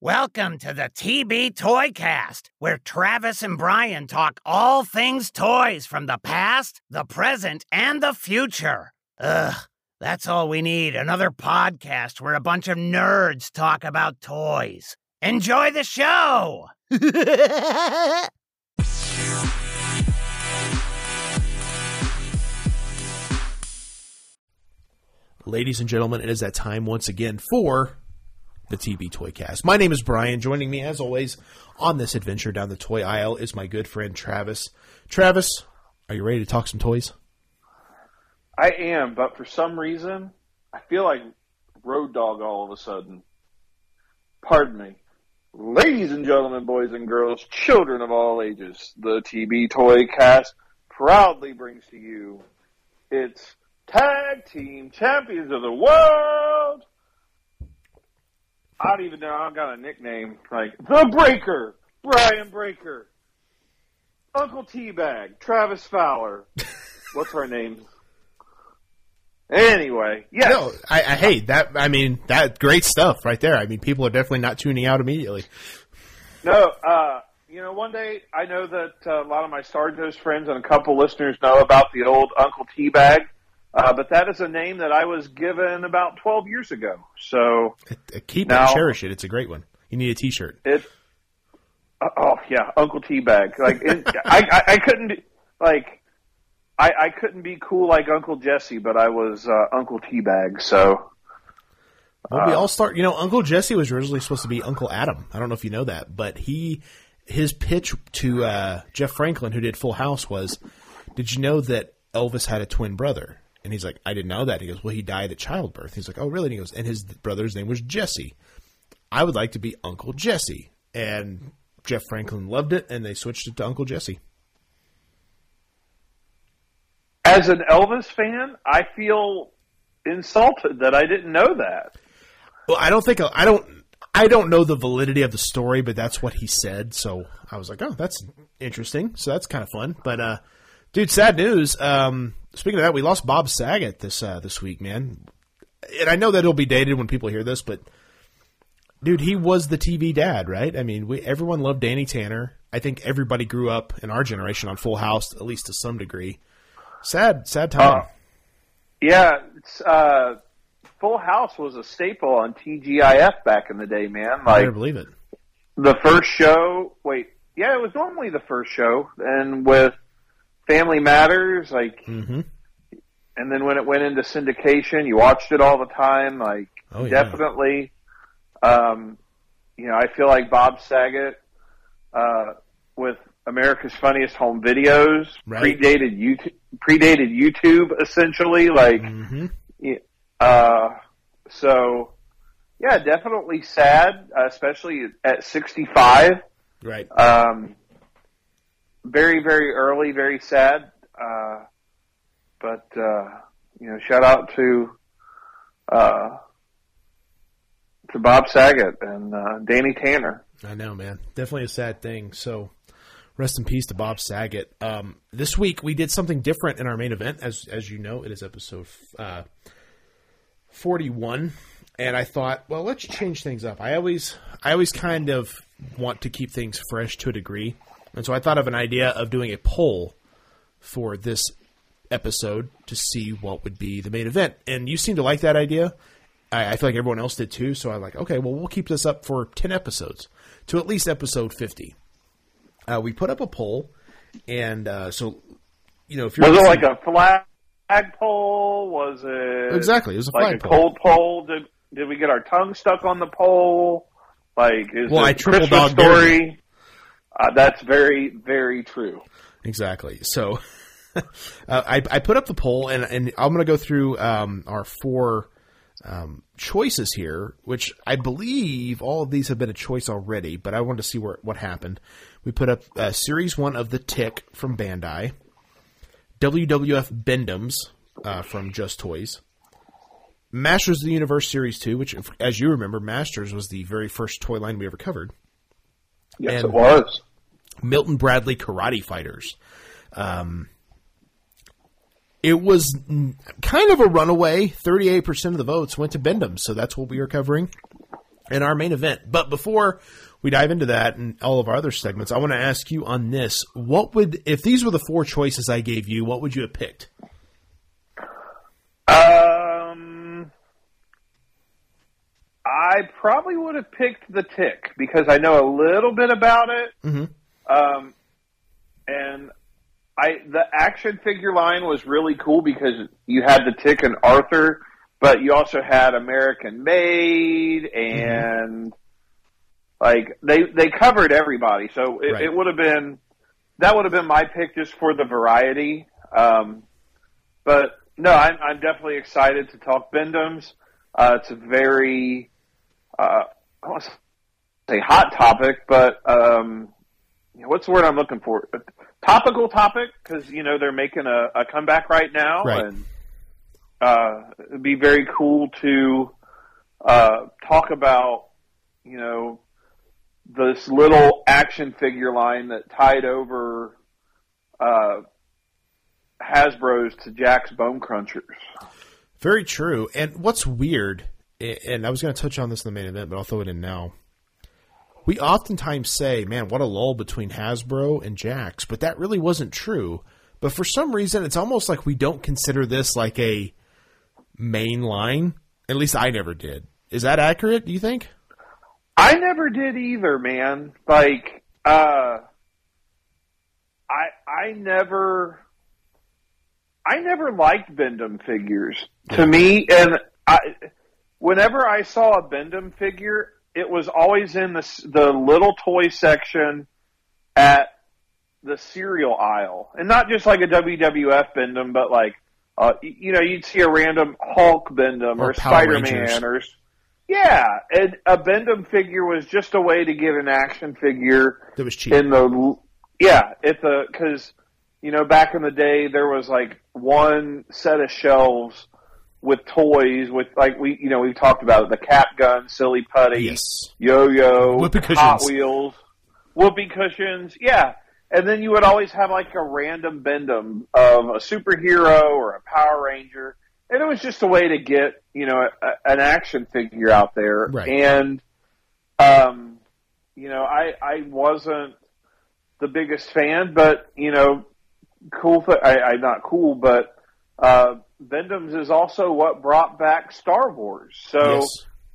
Welcome to the TB Toycast, where Travis and Brian talk all things toys from the past, the present, and the future. Ugh, that's all we need another podcast where a bunch of nerds talk about toys. Enjoy the show! Ladies and gentlemen, it is that time once again for the TB Toycast. My name is Brian. Joining me, as always, on this adventure down the toy aisle is my good friend Travis. Travis, are you ready to talk some toys? I am, but for some reason, I feel like Road Dog all of a sudden. Pardon me. Ladies and gentlemen, boys and girls, children of all ages, the TB Toy Cast proudly brings to you its Tag Team Champions of the World. I don't even know. I've got a nickname like the Breaker, Brian Breaker, Uncle Teabag, Travis Fowler. What's our name? Anyway, yeah. No, I, I hate that. I mean, that great stuff right there. I mean, people are definitely not tuning out immediately. No, uh, you know, one day I know that uh, a lot of my Sargos friends and a couple listeners know about the old Uncle Teabag, uh, but that is a name that I was given about 12 years ago. So Uh, Keep Now- and cherish it. It's a great one. You need a T-shirt. it, uh, oh yeah, Uncle Teabag. Like it, I, I, I couldn't be- like. I, I couldn't be cool like Uncle Jesse, but I was uh, Uncle Teabag. So Well, we all start. You know, Uncle Jesse was originally supposed to be Uncle Adam. I don't know if you know that, but he his pitch to uh, Jeff Franklin, who did Full House, was, "Did you know that Elvis had a twin brother?" And he's like, "I didn't know that." He goes, "Well, he died at childbirth." He's like, "Oh, really?" And he goes, "And his brother's name was Jesse." I would like to be Uncle Jesse, and Jeff Franklin loved it, and they switched it to Uncle Jesse. as an Elvis fan, I feel insulted that I didn't know that. Well, I don't think I don't. I don't know the validity of the story, but that's what he said. So I was like, "Oh, that's interesting." So that's kind of fun. But, uh, dude, sad news. Um, speaking of that, we lost Bob Saget this uh, this week, man. And I know that it'll be dated when people hear this, but dude, he was the TV dad, right? I mean, we everyone loved Danny Tanner. I think everybody grew up in our generation on Full House, at least to some degree. Sad, sad time. Uh, Yeah, it's, uh, Full House was a staple on TGIF back in the day, man. I Like never believe it. the first show. Wait, yeah, it was normally the first show, and with Family Matters, like, hmm and then when it went into syndication, you watched it all the time. Like, Oh, yeah. definitely. Um, you know, I feel like Bob Saget uh, with America's Funniest Home Videos Right. predated YouTube. Predated YouTube essentially, like, hmm uh, so yeah, definitely sad, uh, especially at 65. Right. Um, very, very early, very sad. Uh, but, uh, you know, shout out to, uh, to Bob Saget and, uh, Danny Tanner. I know, man. Definitely a sad thing. So, rest in peace to Bob Saget. Um, this week we did something different in our main event, as as you know, it is episode uh, forty-one, and I thought, well, let's change things up. I always, I always kind of want to keep things fresh to a degree, and so I thought of an idea of doing a poll for this episode to see what would be the main event. And you seem to like that idea. I, I feel like everyone else did too. So I'm like, okay, well, we'll keep this up for 10 episodes to at least episode 50. Uh, we put up a poll. And uh, so, you know, if you're Was it like a flag poll? Was it Exactly, it was a like flag a poll. cold poll? Did did we get our tongue stuck on the pole? Like is Well, I triple Christmas dog dared story? Uh, that's very very true. Exactly. So uh, I, I put up the poll, and, and I'm going to go through um, our four um, choices here, which I believe all of these have been a choice already, but I wanted to see where, what happened. We put up uh, Series 1 of The Tick from Bandai, WWF Bend-Ems uh, from Just Toys, Masters of the Universe Series 2, which, as you remember, Masters was the very first toy line we ever covered. Yes, And- it was. Milton Bradley Karate Fighters. Um, it was kind of a runaway. 38% of the votes went to Bend-Em, so that's what we are covering. in our main event. But before we dive into that and all of our other segments, I want to ask you on this: What would if these were the four choices I gave you? What would you have picked? Um, I probably would have picked the Tick because I know a little bit about it. Mm-hmm. Um, and I the action figure line was really cool because you had the Tick and Arthur, but you also had American Made and like they they covered everybody. So it, Right. it would have been that would have been my pick just for the variety. Um, but no, I'm, I'm definitely excited to talk Bend-Ems. Uh, it's a very uh, I want to say hot topic, but um, you know, what's the word I'm looking for? A topical topic because you know they're making a, a comeback right now, Right. and uh, it'd be very cool to uh, talk about you know this little action figure line that tied over uh, Hasbro's to Jakks Bone Crunchers. Very true. And what's weird, and I was going to touch on this in the main event, but I'll throw it in now. We oftentimes say, man, what a lull between Hasbro and Jakks, but that really wasn't true. But for some reason, it's almost like we don't consider this like a main line. At least I never did. Is that accurate, do you think? I never did either, man. Like, uh, I I never, I never liked Bend-Em figures. To me, and I, whenever I saw a Bend-Em figure, it was always in the s- the little toy section at the cereal aisle, and not just like a WWF Bend-Em, but like, uh, you know, you'd see a random Hulk Bend-Em Or or, Spider Man or yeah, and a Bend-Em figure was just a way to get an action figure That was cheap. in the yeah at the because you know back in the day there was like one set of shelves with toys with like we you know we talked about it the cap gun silly putty yes. yo-yo Whoopee hot cushions. wheels whoopee cushions yeah and then you would always have like a random Bend-Em of a superhero or a power ranger and it was just a way to get you know a, an action figure out there Right. and um you know i i wasn't the biggest fan but you know cool th- I, I not cool but uh Bend-Em's is also what brought back Star Wars. So yes.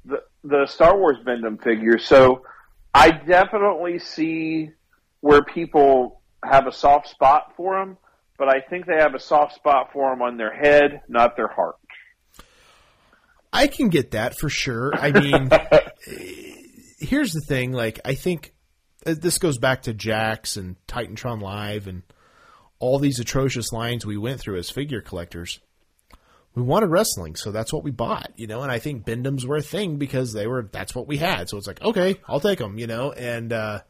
the the Star Wars Bend-Em figure. So I definitely see where people have a soft spot for them, but I think they have a soft spot for them on their head, not their heart. I can get that for sure. I mean, here's the thing. Like, I think uh, this goes back to Jakks and Titantron Live and all these atrocious lines we went through as figure collectors. We wanted wrestling, so that's what we bought, you know. And I think Bend-Ems were a thing because they were. That's what we had. So it's like, okay, I'll take them, you know. And uh,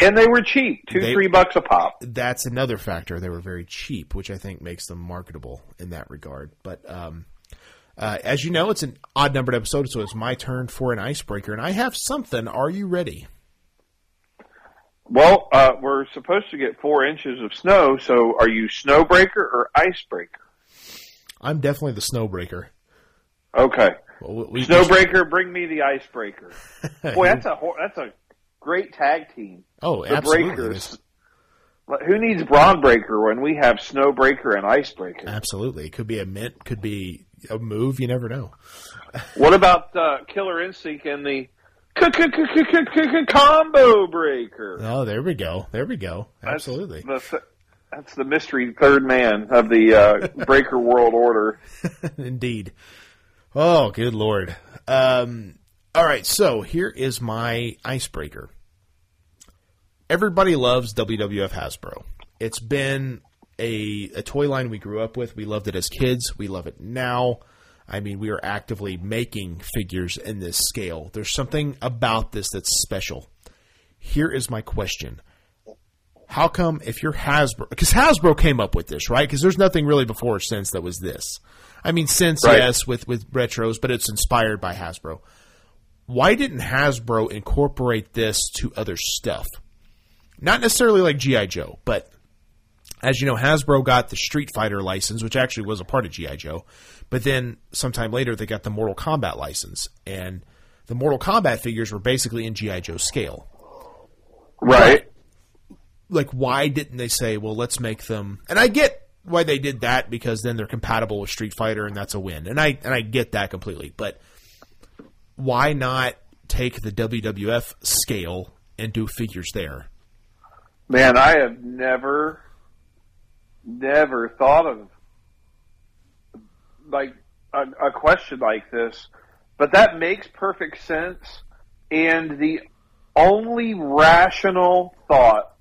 And they were cheap, two They- three bucks a pop. that's another factor. They were very cheap, which I think makes them marketable in that regard. But um, uh, as you know, it's an odd numbered episode, so it's my turn for an icebreaker, and I have something. Are you ready? Well, uh, we're supposed to get four inches of snow, so are you snowbreaker or icebreaker? I'm definitely the snowbreaker. Okay. Well, we- we- Snowbreaker, bring me the icebreaker. Boy, that's a that's a great tag team. Oh, The absolutely. breakers. Who needs Braun Breaker when we have Snowbreaker and Icebreaker? Absolutely. It could be a mint, could be a move. You never know. What about uh, Killer Instinct and the Combo Breaker? Oh, there we go. There we go. Absolutely. the th- That's the mystery third man of the uh, Breaker World Order. Indeed. Oh, good lord. Um, all right, so here is my icebreaker. Everybody loves WWF Hasbro. It's been a, a toy line we grew up with. We loved it as kids. We love it now. I mean, we are actively making figures in this scale. There's something about this that's special. Here is my question. How come if you're Hasbro, because Hasbro came up with this, right? Because there's nothing really before or since that was this. I mean, since Right. yes, with with retros, but it's inspired by Hasbro. Why didn't Hasbro incorporate this to other stuff? Not necessarily like GI Joe, but as you know, Hasbro got the Street Fighter license, which actually was a part of GI Joe. But then sometime later, they got the Mortal Kombat license, and the Mortal Kombat figures were basically in GI Joe scale. Right. Like, why didn't they say, well, let's make them? And I get why they did that because then they're compatible with Street Fighter, and that's a win. And I and I get that completely. But why not take the WWF scale and do figures there? Man, I have never, never thought of like a, a question like this, but that makes perfect sense. And the only rational thought,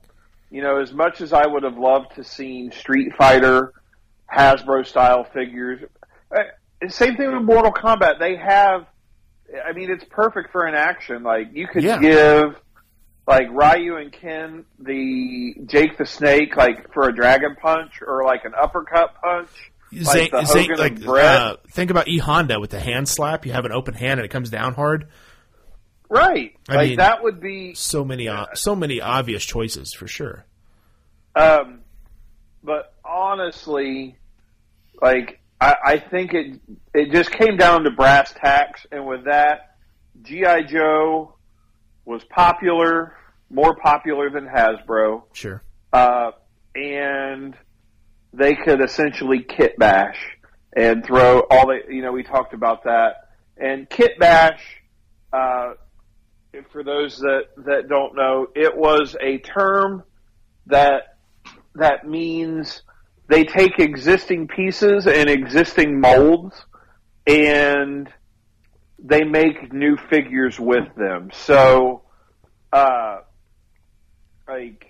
you know, as much as I would have loved to seen Street Fighter, Hasbro style figures, uh, same thing with Mortal Kombat. They have, I mean, it's perfect for an action. Like you could Yeah. give like Ryu and Ken the Jake the Snake like for a dragon punch or like an uppercut punch. Like Zane- like, uh, think about E Honda with the hand slap. You have an open hand and it comes down hard. Right. I like mean- that would be So many, so many obvious choices for sure. um but honestly like I, I think it it just came down to brass tacks and with that G.I. Joe was popular, more popular than Hasbro. Sure. uh, and they could essentially kit bash and throw all the you know we talked about that and kit bash uh, for those that that don't know it was a term that that means they take existing pieces and existing molds and they make new figures with them so uh like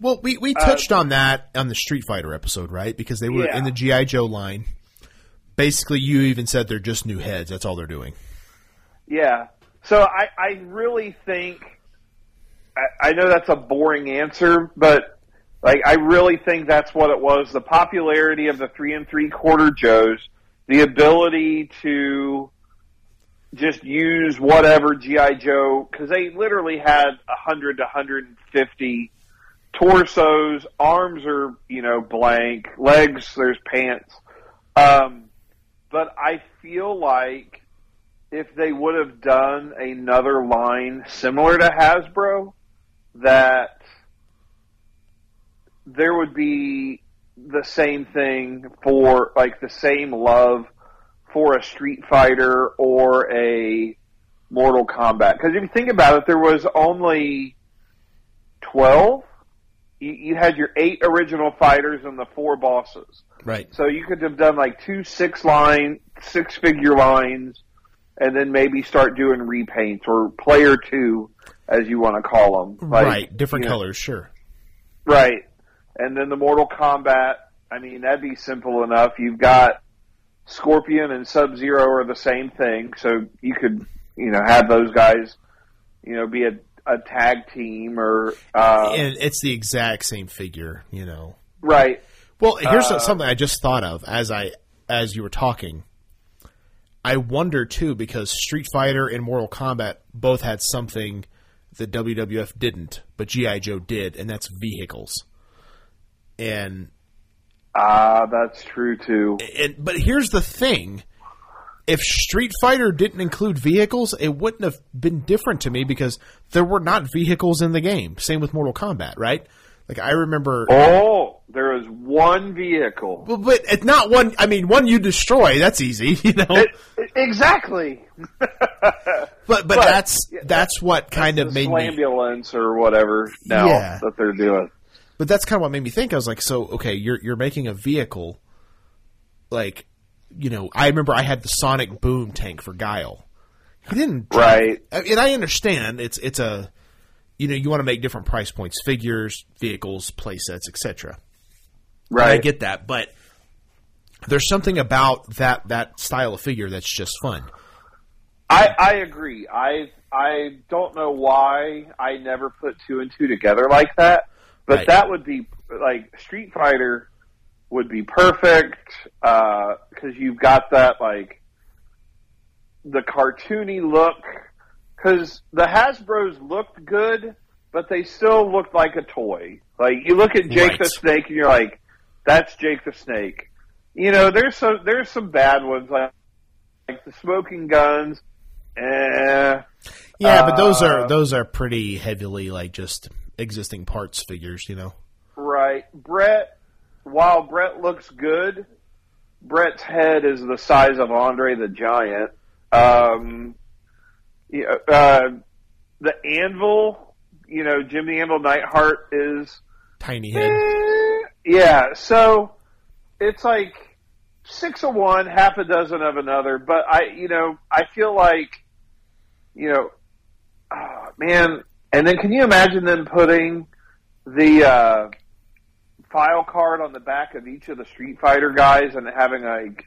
Well, we, we touched on that on the Street Fighter episode, right? Because they were Yeah. in the GI Joe line. Basically, you even said they're just new heads. That's all they're doing. Yeah. So I, I really think I, I know that's a boring answer, but like I really think that's what it was. The popularity of the three and three quarter Joes, the ability to just use whatever GI Joe because they literally had a hundred to hundred and fifty torsos, arms are you know blank, legs there's pants. Um, but I feel like if they would have done another line similar to Hasbro, that there would be the same thing for like the same love for a Street Fighter or a Mortal Kombat. Because if you think about it, there was only twelve. You, you had your eight original fighters and the four bosses. Right. So you could have done like two six line, six figure lines, and then maybe start doing repaints or player two, as you want to call them. Like, right. Different you know, colors, sure. Right. And then the Mortal Kombat, I mean, that'd be simple enough. You've got Scorpion and Sub Zero are the same thing, so you could, you know, have those guys, you know, be a, a tag team or, uh, and it's the exact same figure, you know. right. Well, here's Uh, something I just thought of as I as you were talking. I wonder too because Street Fighter and Mortal Kombat both had something that WWF didn't, but GI Joe did, and that's vehicles. And Ah, that's true too. and but here's the thing. If Street Fighter didn't include vehicles, it wouldn't have been different to me because there were not vehicles in the game. Same with Mortal Kombat, right? Like I remember Oh, there is one vehicle. Well, but it's not one. I mean, one you destroy. That's easy, you know. It- exactly. but but, but- that's yeah, that's what kind of the made me. ambulance or whatever now Yeah. that they're doing. But that's kind of what made me think. I was like, so okay, you're you're making a vehicle. Like, you know, I remember I had the Sonic Boom tank for Guile. He didn't, Right. And I understand it's it's a, you know, you want to make different price points, figures, vehicles, play sets, etc. Right. I get that, but there's something about that that style of figure that's just fun. I, I agree. I I don't know why I never put two and two together like that, but Right. that would be like Street Fighter would be perfect uh, because you've got that like the cartoony look. Because the Hasbro's looked good, but they still looked like a toy. Like you look at Jake Right. the Snake and you're like, "That's Jake the Snake." You know, there's some there's some bad ones like like the smoking guns eh. Yeah, but those are Uh, those are pretty heavily like just existing parts figures, you know. Right. Brett, while Brett looks good, Brett's head is the size of Andre the Giant. Um, uh, the Anvil, you know, Jim the Anvil Neidhart is, Tiny head. eh, yeah, so it's like six of one, half a dozen of another, but I, you know, I feel like, you know, ah, man, and then can you imagine them putting the, uh, file card on the back of each of the Street Fighter guys and having like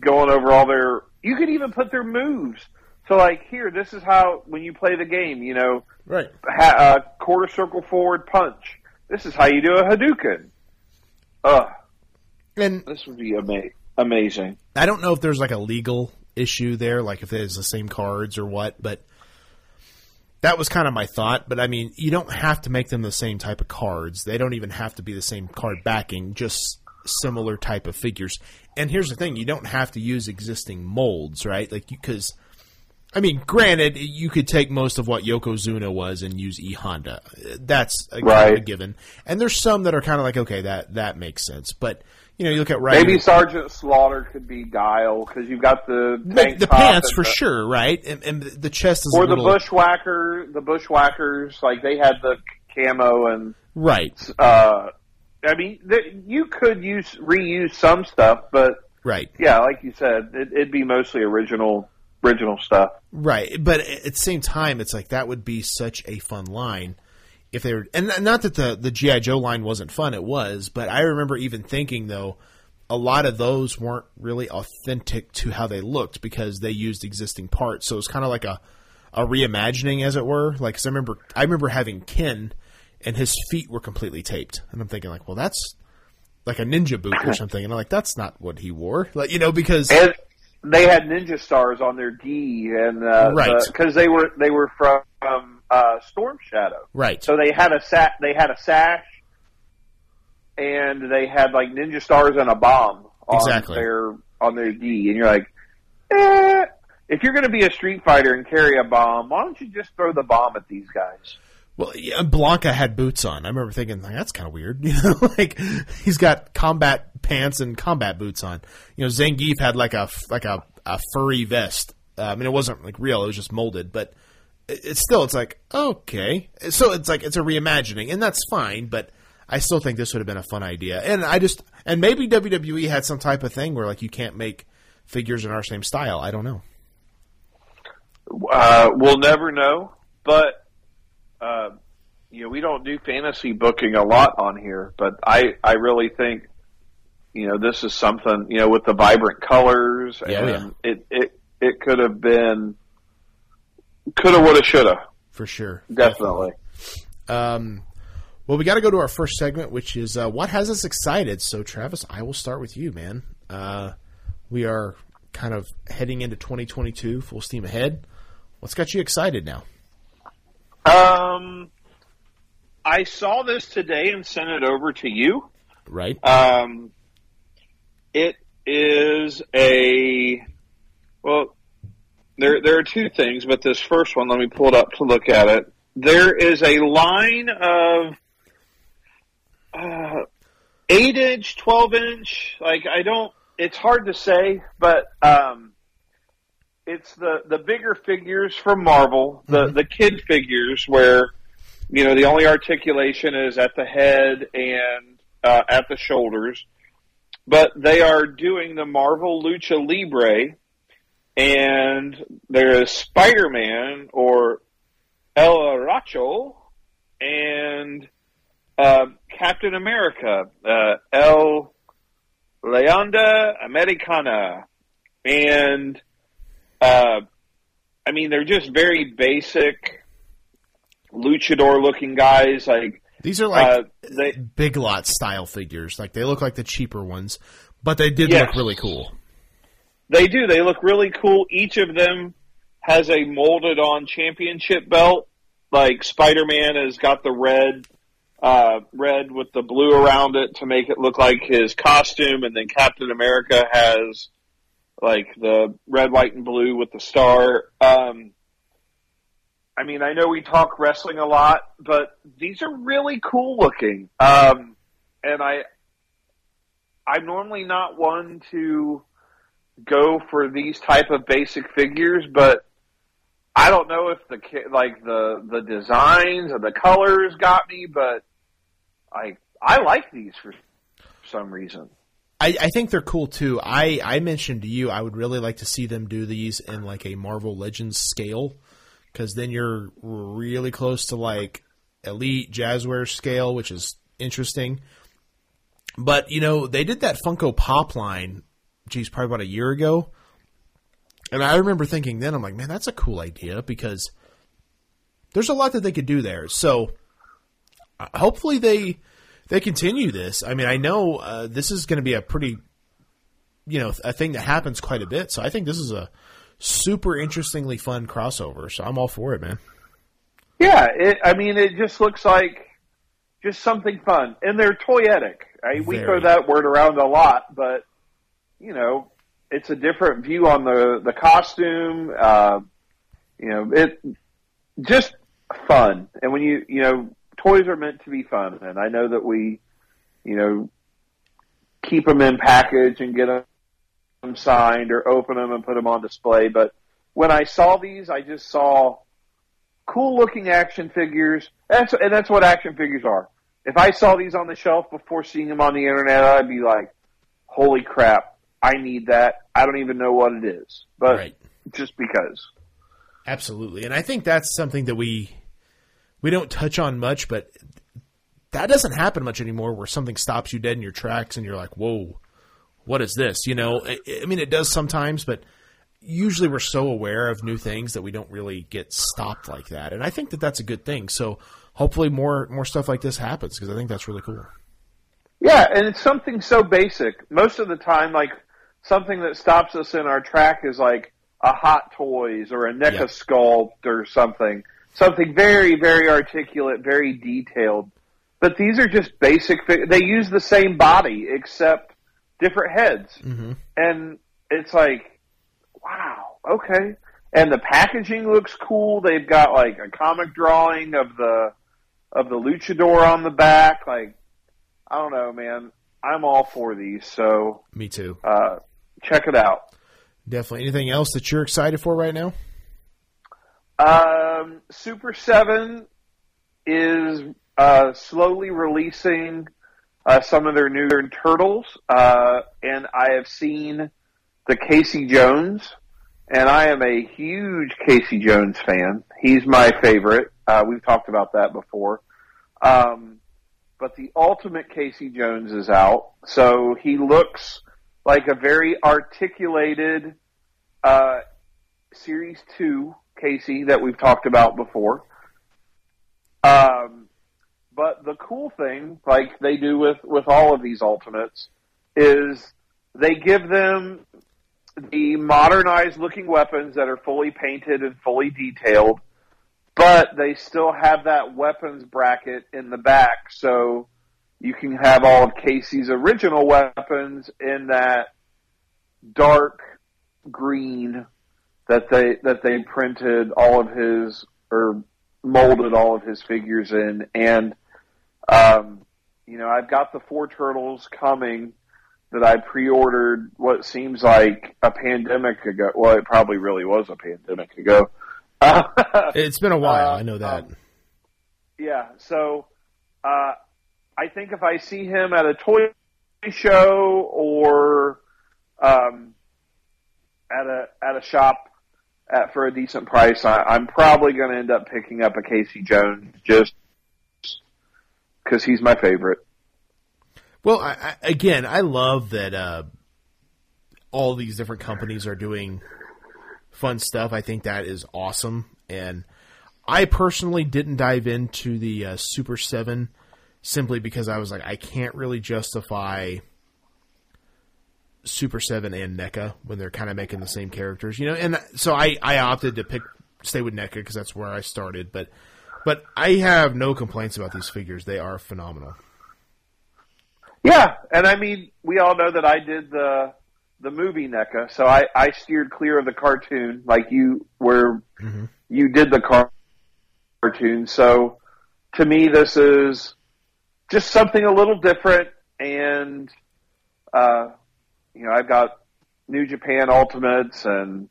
going over all their. You could even put their moves. So like here, this is how when you play the game, you know, Right. ha- uh, quarter circle forward punch. This is how you do a Hadouken. Ugh, And this would be ama- amazing. I don't know if there's like a legal issue there, like if it's the same cards or what, but that was kind of my thought. But I mean, you don't have to make them the same type of cards. They don't even have to be the same card backing, just similar type of figures. And here's the thing: you don't have to use existing molds, right? Like because. I mean, granted, you could take most of what Yokozuna was and use E Honda. That's a, Right. a given. And there's some that are kind of like, okay, that that makes sense. But you know, you look at Ryu, Maybe Sergeant Slaughter could be Guile because you've got the the, the pants for the- sure, right? And, and the chest is Or the little bushwhacker, the bushwhackers, like they had the camo and right, uh, I mean, th- you could use reuse some stuff, but right, yeah, like you said, it, it'd be mostly original original stuff. right. But at the same time, it's like that would be such a fun line if they were. And not that the the GI Joe line wasn't fun; it was. But I remember even thinking though. A lot of those weren't really authentic to how they looked because they used existing parts. So it was kind of like a, a reimagining, as it were. Like, 'cause I remember, I remember having Ken, and his feet were completely taped, and I'm thinking like, well, that's like a ninja boot or something, and I'm like, that's not what he wore, like you know, because And they had ninja stars on their D, and uh, Right. because they were they were from um, uh, Storm Shadow, right, so they had a sat they had a sash, and they had like ninja stars and a bomb on Exactly. their on their D, and you're like, eh, if you're going to be a Street Fighter and carry a bomb, why don't you just throw the bomb at these guys? Well, yeah, Blanka had boots on. I remember thinking, like, that's kind of weird. You know, like he's got combat pants and combat boots on. You know, Zangief had like a like a, a furry vest. Uh, I mean, it wasn't like real; it was just molded. But it, it's still, it's like okay. So it's like it's a reimagining, and that's fine. But I still think this would have been a fun idea. And I just and maybe WWE had some type of thing where like you can't make figures in our same style. I don't know. Uh, we'll never know, but uh, you know we don't do fantasy booking a lot on here. But I I really think you know this is something you know with the vibrant colors Yeah, and it it it could have been coulda woulda shoulda For sure, definitely. Um, well, we got to go to our first segment, which is uh, what has us excited. So, Travis, I will start with you, man. Uh, we are kind of heading into 2022, full steam ahead. What's got you excited now? Um, I saw this today and sent it over to you. Right? Um, it is a well. There, there are two things, but this first one, let me pull it up to look at it. There is a line of uh, eight inch, twelve inch. Like I don't. It's hard to say, but um, it's the the bigger figures from Marvel, the the kid figures where you know the only articulation is at the head and uh, at the shoulders. But they are doing the Marvel Lucha Libre, and there is Spider Man or El Aracho and uh, Captain America, uh, El Leonda Americana, and uh, I mean they're just very basic luchador looking guys. Like These are like uh, they, big lot style figures. Like they look like the cheaper ones, but they did Yes. look really cool. They do. They look really cool. Each of them has a molded on championship belt. Like Spider Man has got the red, uh, red with the blue around it to make it look like his costume, and then Captain America has like the red, white, and blue with the star. Um, I mean, I know we talk wrestling a lot, but these are really cool looking. Um, and I, I'm normally not one to go for these type of basic figures, but I don't know if the like the the designs or the colors got me, but I I like these for some reason. I, I think they're cool too. I, I mentioned to you I would really like to see them do these in like a Marvel Legends scale because then you're really close to like Elite Jazzware scale, which is interesting. But you know they did that Funko Pop line, geez, probably about a year ago, and I remember thinking then I'm like, man, that's a cool idea because there's a lot that they could do there. So uh, hopefully they they continue this. I mean, I know uh, this is going to be a pretty, you know, a thing that happens quite a bit. So I think this is a super interestingly fun crossover. So I'm all for it, man. Yeah, it, I mean, it just looks like just something fun, and they're toyetic. I, we throw that word around a lot, but you know, it's a different view on the the costume. Uh, you know, it just fun, and when you you know toys are meant to be fun, and I know that we, you know, keep them in package and get them signed or open them and put them on display. But when I saw these, I just saw cool looking action figures. That's and that's what action figures are. If I saw these on the shelf before seeing them on the internet, I'd be like, "Holy crap! I need that." I don't even know what it is, but right. just because. Absolutely, and I think that's something that we we don't touch on much, but that doesn't happen much anymore where something stops you dead in your tracks and you're like, whoa, what is this? You know, I mean, it does sometimes, but usually we're so aware of new things that we don't really get stopped like that. And I think that that's a good thing. So hopefully more, more stuff like this happens because I think that's really cool. Yeah. And it's something so basic. Most of the time, like something that stops us in our track is like a Hot Toys or a NECA yep. sculpt or something something very, very articulate, very detailed. But these are just basic. They use the same body except different heads, mm-hmm. and it's like, wow, okay. And the packaging looks cool. They've got like a comic drawing of the of the luchador on the back. Like, I don't know, man. I'm all for these. So me too. Uh, check it out. Definitely. Anything else that you're excited for right now? Um, Super Seven is uh, slowly releasing uh, some of their new turtles, uh, and I have seen the Casey Jones, and I am a huge Casey Jones fan. He's my favorite. Uh, we've talked about that before. Um, but the Ultimate Casey Jones is out, so he looks like a very articulated uh, Series Two Casey that we've talked about before. Um, but the cool thing, like they do with, with all of these ultimates, is they give them the modernized looking weapons that are fully painted and fully detailed, but they still have that weapons bracket in the back, so you can have all of Casey's original weapons in that dark green that they that they printed all of his or molded all of his figures in, and um, you know I've got the four turtles coming that I pre-ordered. What seems like a pandemic ago. Well, it probably really was a pandemic ago. it's been a while. Uh, I know that. Um, yeah. So uh, I think if I see him at a toy show or um, at a at a shop at for a decent price, I, I'm probably going to end up picking up a Casey Jones just because he's my favorite. Well, I, I, again, I love that uh, all these different companies are doing fun stuff. I think that is awesome, and I personally didn't dive into the uh, Super Seven simply because I was like, I can't really justify Super Seven and NECA when they're kind of making the same characters, you know. And so I, I opted to pick stay with NECA because that's where I started. But but I have no complaints about these figures; they are phenomenal. Yeah, and I mean, we all know that I did the the movie NECA, so I, I steered clear of the cartoon, like you where Mhm. you did the car- cartoon. So to me, this is just something a little different, and uh, you know, I've got New Japan Ultimates and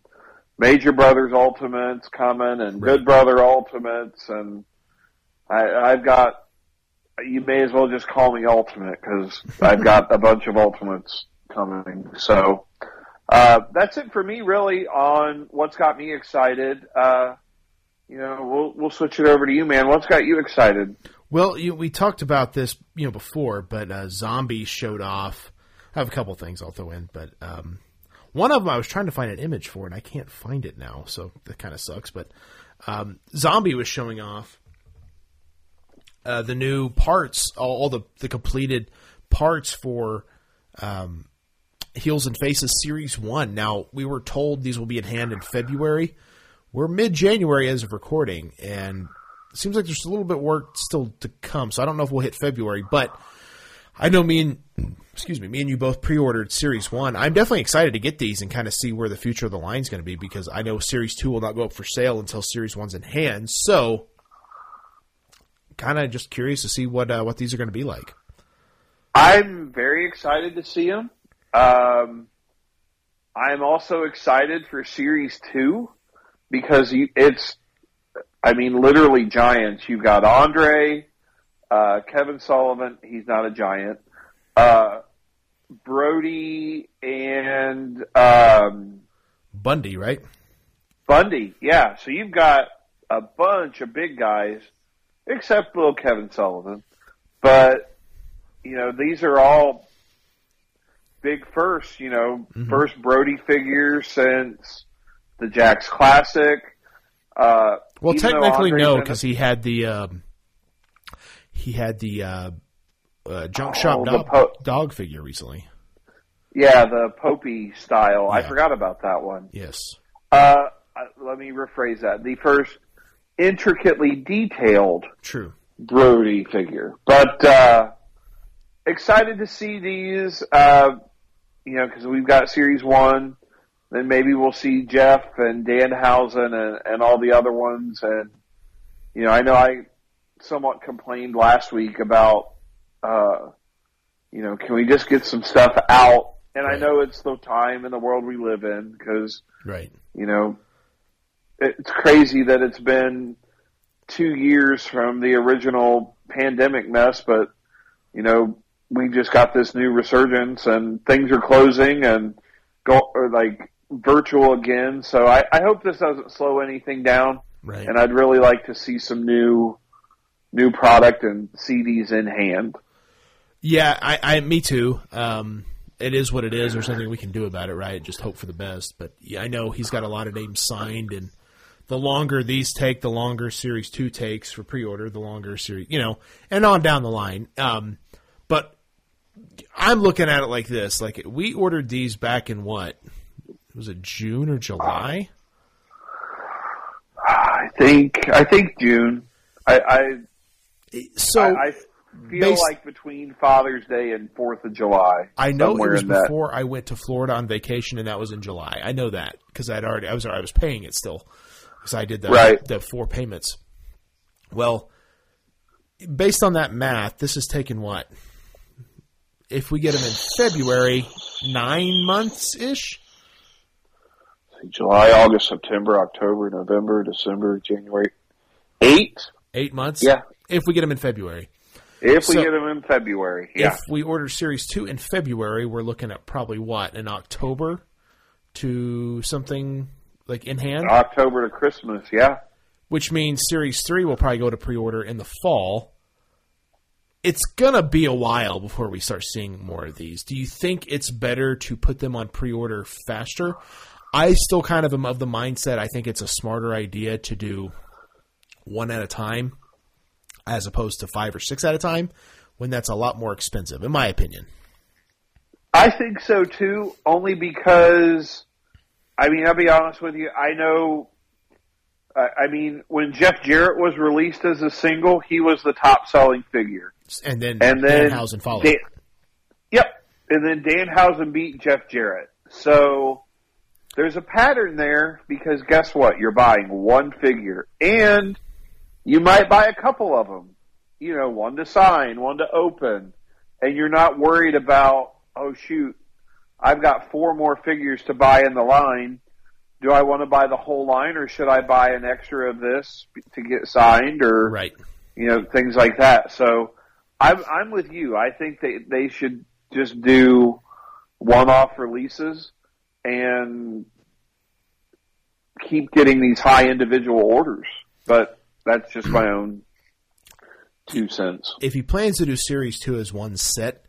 Major Brothers Ultimates coming, and Right. Good Brother Ultimates, and I, I've got. You may as well just call me Ultimate because I've got a bunch of Ultimates coming. So uh, that's it for me, really, on what's got me excited. Uh, you know, we'll we'll switch it over to you, man. What's got you excited? Well, you, we talked about this, you know, before, but uh, Zombie showed off. I have a couple things I'll throw in, but um, one of them I was trying to find an image for, and I can't find it now, so that kind of sucks. But um, Zombie was showing off uh, the new parts, all, all the the completed parts for um, Heels and Faces Series One. Now we were told these will be in hand in February. We're mid January as of recording, and it seems like there's a little bit of work still to come. So I don't know if we'll hit February, but I know me and excuse me, me and you both pre-ordered Series One. I'm definitely excited to get these and kind of see where the future of the line is going to be because I know Series Two will not go up for sale until Series One's in hand. So, kind of just curious to see what uh, what these are going to be like. I'm very excited to see them. Um, I'm also excited for Series Two because it's, I mean, literally giants. You've got Andre, uh, Kevin Sullivan. He's not a giant. Uh, Brody and um, Bundy, right? Bundy. Yeah. So you've got a bunch of big guys, except little Kevin Sullivan. But, you know, these are all big firsts, you know, first Brody figures since the Jakks Classic. Uh, Well, technically no, because he had the um, he had the uh, uh, junk Oh, shop dog, po- dog figure recently. Yeah, the Popey style. I forgot about that one. Yes. Uh, uh, let me rephrase that. The first intricately detailed True. Brody figure. But uh, excited to see these. Uh, you know, because we've got Series One. Then maybe we'll see Jeff and Danhausen and, and all the other ones. And you know, I know I somewhat complained last week about, uh, you know, can we just get some stuff out? And I know it's the time and the world we live in because Right. you know, it's crazy that it's been two years from the original pandemic mess, but you know, we just got this new resurgence and things are closing and go or like virtual again. So I, I hope this doesn't slow anything down. Right. And I'd really like to see some new new product and CDs in hand. Yeah, I, I me too. Um, it is what it is. There's nothing we can do about it, right? Just hope for the best. But yeah, I know he's got a lot of names signed, and the longer these take, the longer Series Two takes for pre-order. The longer Series, you know, and on down the line. Um, but I'm looking at it like this: like we ordered these back in what was it June or July? I think I think June. I I So I, I feel based- like between Father's Day and Fourth of July. I know it was in that. before I went to Florida on vacation, and that was in July. I know that because I'd already I was I was paying it still because I did the Right. the four payments. Well, based on that math, this is taking what? If we get them in February, nine months ish. July, August, September, October, November, December, January. Eight? Eight months. Yeah. If we get them in February. If we So- get them in February. Yeah. If we order Series 2 in February, we're looking at probably what? In October to something like in hand? October to Christmas, yeah. which means Series 3 will probably go to pre order in the fall. It's going to be a while before we start seeing more of these. Do you think it's better to put them on pre order faster? I still kind of am of the mindset I think it's a smarter idea to do one at a time as opposed to five or six at a time when that's a lot more expensive, in my opinion. I think so too, only because, I mean, I'll be honest with you, I know, I I mean, when Jeff Jarrett was released as a single, he was the top selling figure. And then And then Danhausen followed. Dan- yep. And then Danhausen beat Jeff Jarrett. So there's a pattern there because guess what? You're buying one figure and you might buy a couple of them. You know, one to sign, one to open, and you're not worried about, oh shoot, I've got four more figures to buy in the line. Do I want to buy the whole line or should I buy an extra of this to get signed or, Right. you know, things like that. So I'm, I'm with you. I think they, they should just do one-off releases and keep getting these high individual orders. But that's just my own two cents. If he plans to do series two as one set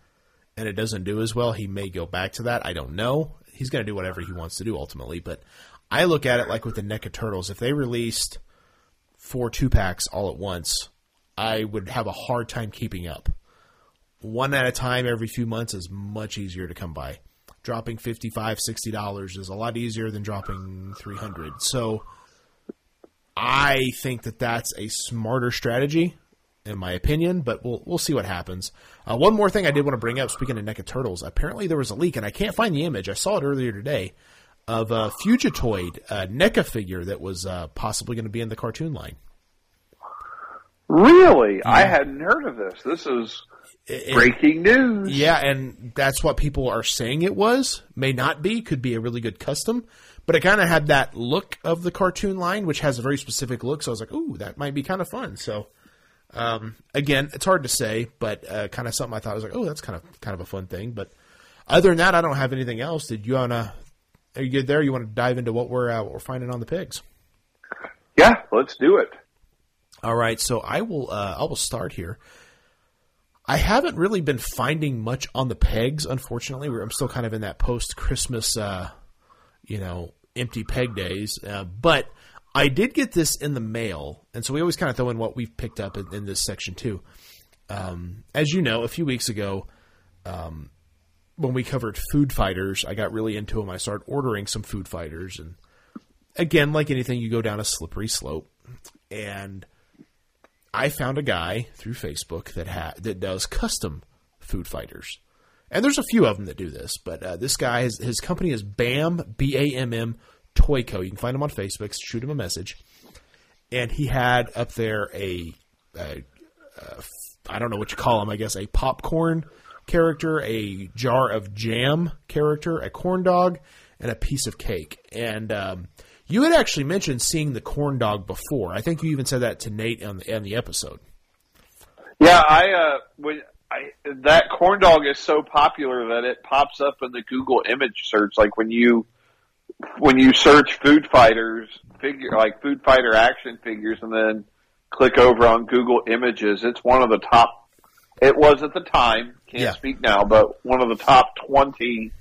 and it doesn't do as well, he may go back to that. I don't know. He's going to do whatever he wants to do ultimately, but I look at it like with the NECA Turtles. If they released four two packs all at once, I would have a hard time keeping up. One at a time every few months is much easier to come by. Dropping $55, $60 is a lot easier than dropping 300 So I think that that's a smarter strategy, in my opinion. But we'll we'll see what happens. Uh, one more thing I did want to bring up. Speaking of NECA Turtles, apparently there was a leak, and I can't find the image. I saw it earlier today of a Fugitoid uh, NECA figure that was uh, possibly going to be in the cartoon line. Really? I hadn't heard of this. This is It- breaking news. Yeah, and that's what people are saying it was. May not be. Could be a really good custom. But it kind of had that look of the cartoon line, which has a very specific look. So I was like, ooh, that might be kind of fun. So, um, again, it's hard to say, but uh, kind of something I thought I was like, oh, that's kind of kind of a fun thing. But other than that, I don't have anything else. Did you wanna? Are you good there? You want to dive into what we're uh, what we're finding on the pigs? Yeah, let's do it. All right, so I will uh, I will start here. I haven't really been finding much on the pegs, unfortunately. I'm still kind of in that post Christmas, uh, you know, empty peg days. Uh, but I did get this in the mail, and so we always kind of throw in what we've picked up in, in this section too. Um, as you know, a few weeks ago, um, when we covered food fighters, I got really into them. I started ordering some food fighters, and again, like anything, you go down a slippery slope. And I found a guy through Facebook that ha- that does custom food fighters, and there's a few of them that do this. But uh, this guy, his, his company is Bam B A M M Toy Co. You can find him on Facebook. Shoot him a message, and he had up there a, a, a I don't know what you call him. I guess a popcorn character, a jar of jam character, a corn dog, and a piece of cake. And um, you had actually mentioned seeing the corn dog before. I think you even said that to Nate on the on the episode. Yeah, I uh, I that corn dog is so popular that it pops up in the Google image search. Like when you when you search food fighters figure like food fighter action figures, and then click over on Google Images, it's one of the top. It was at the time. Can't Yeah. speak now, but one of the top twenty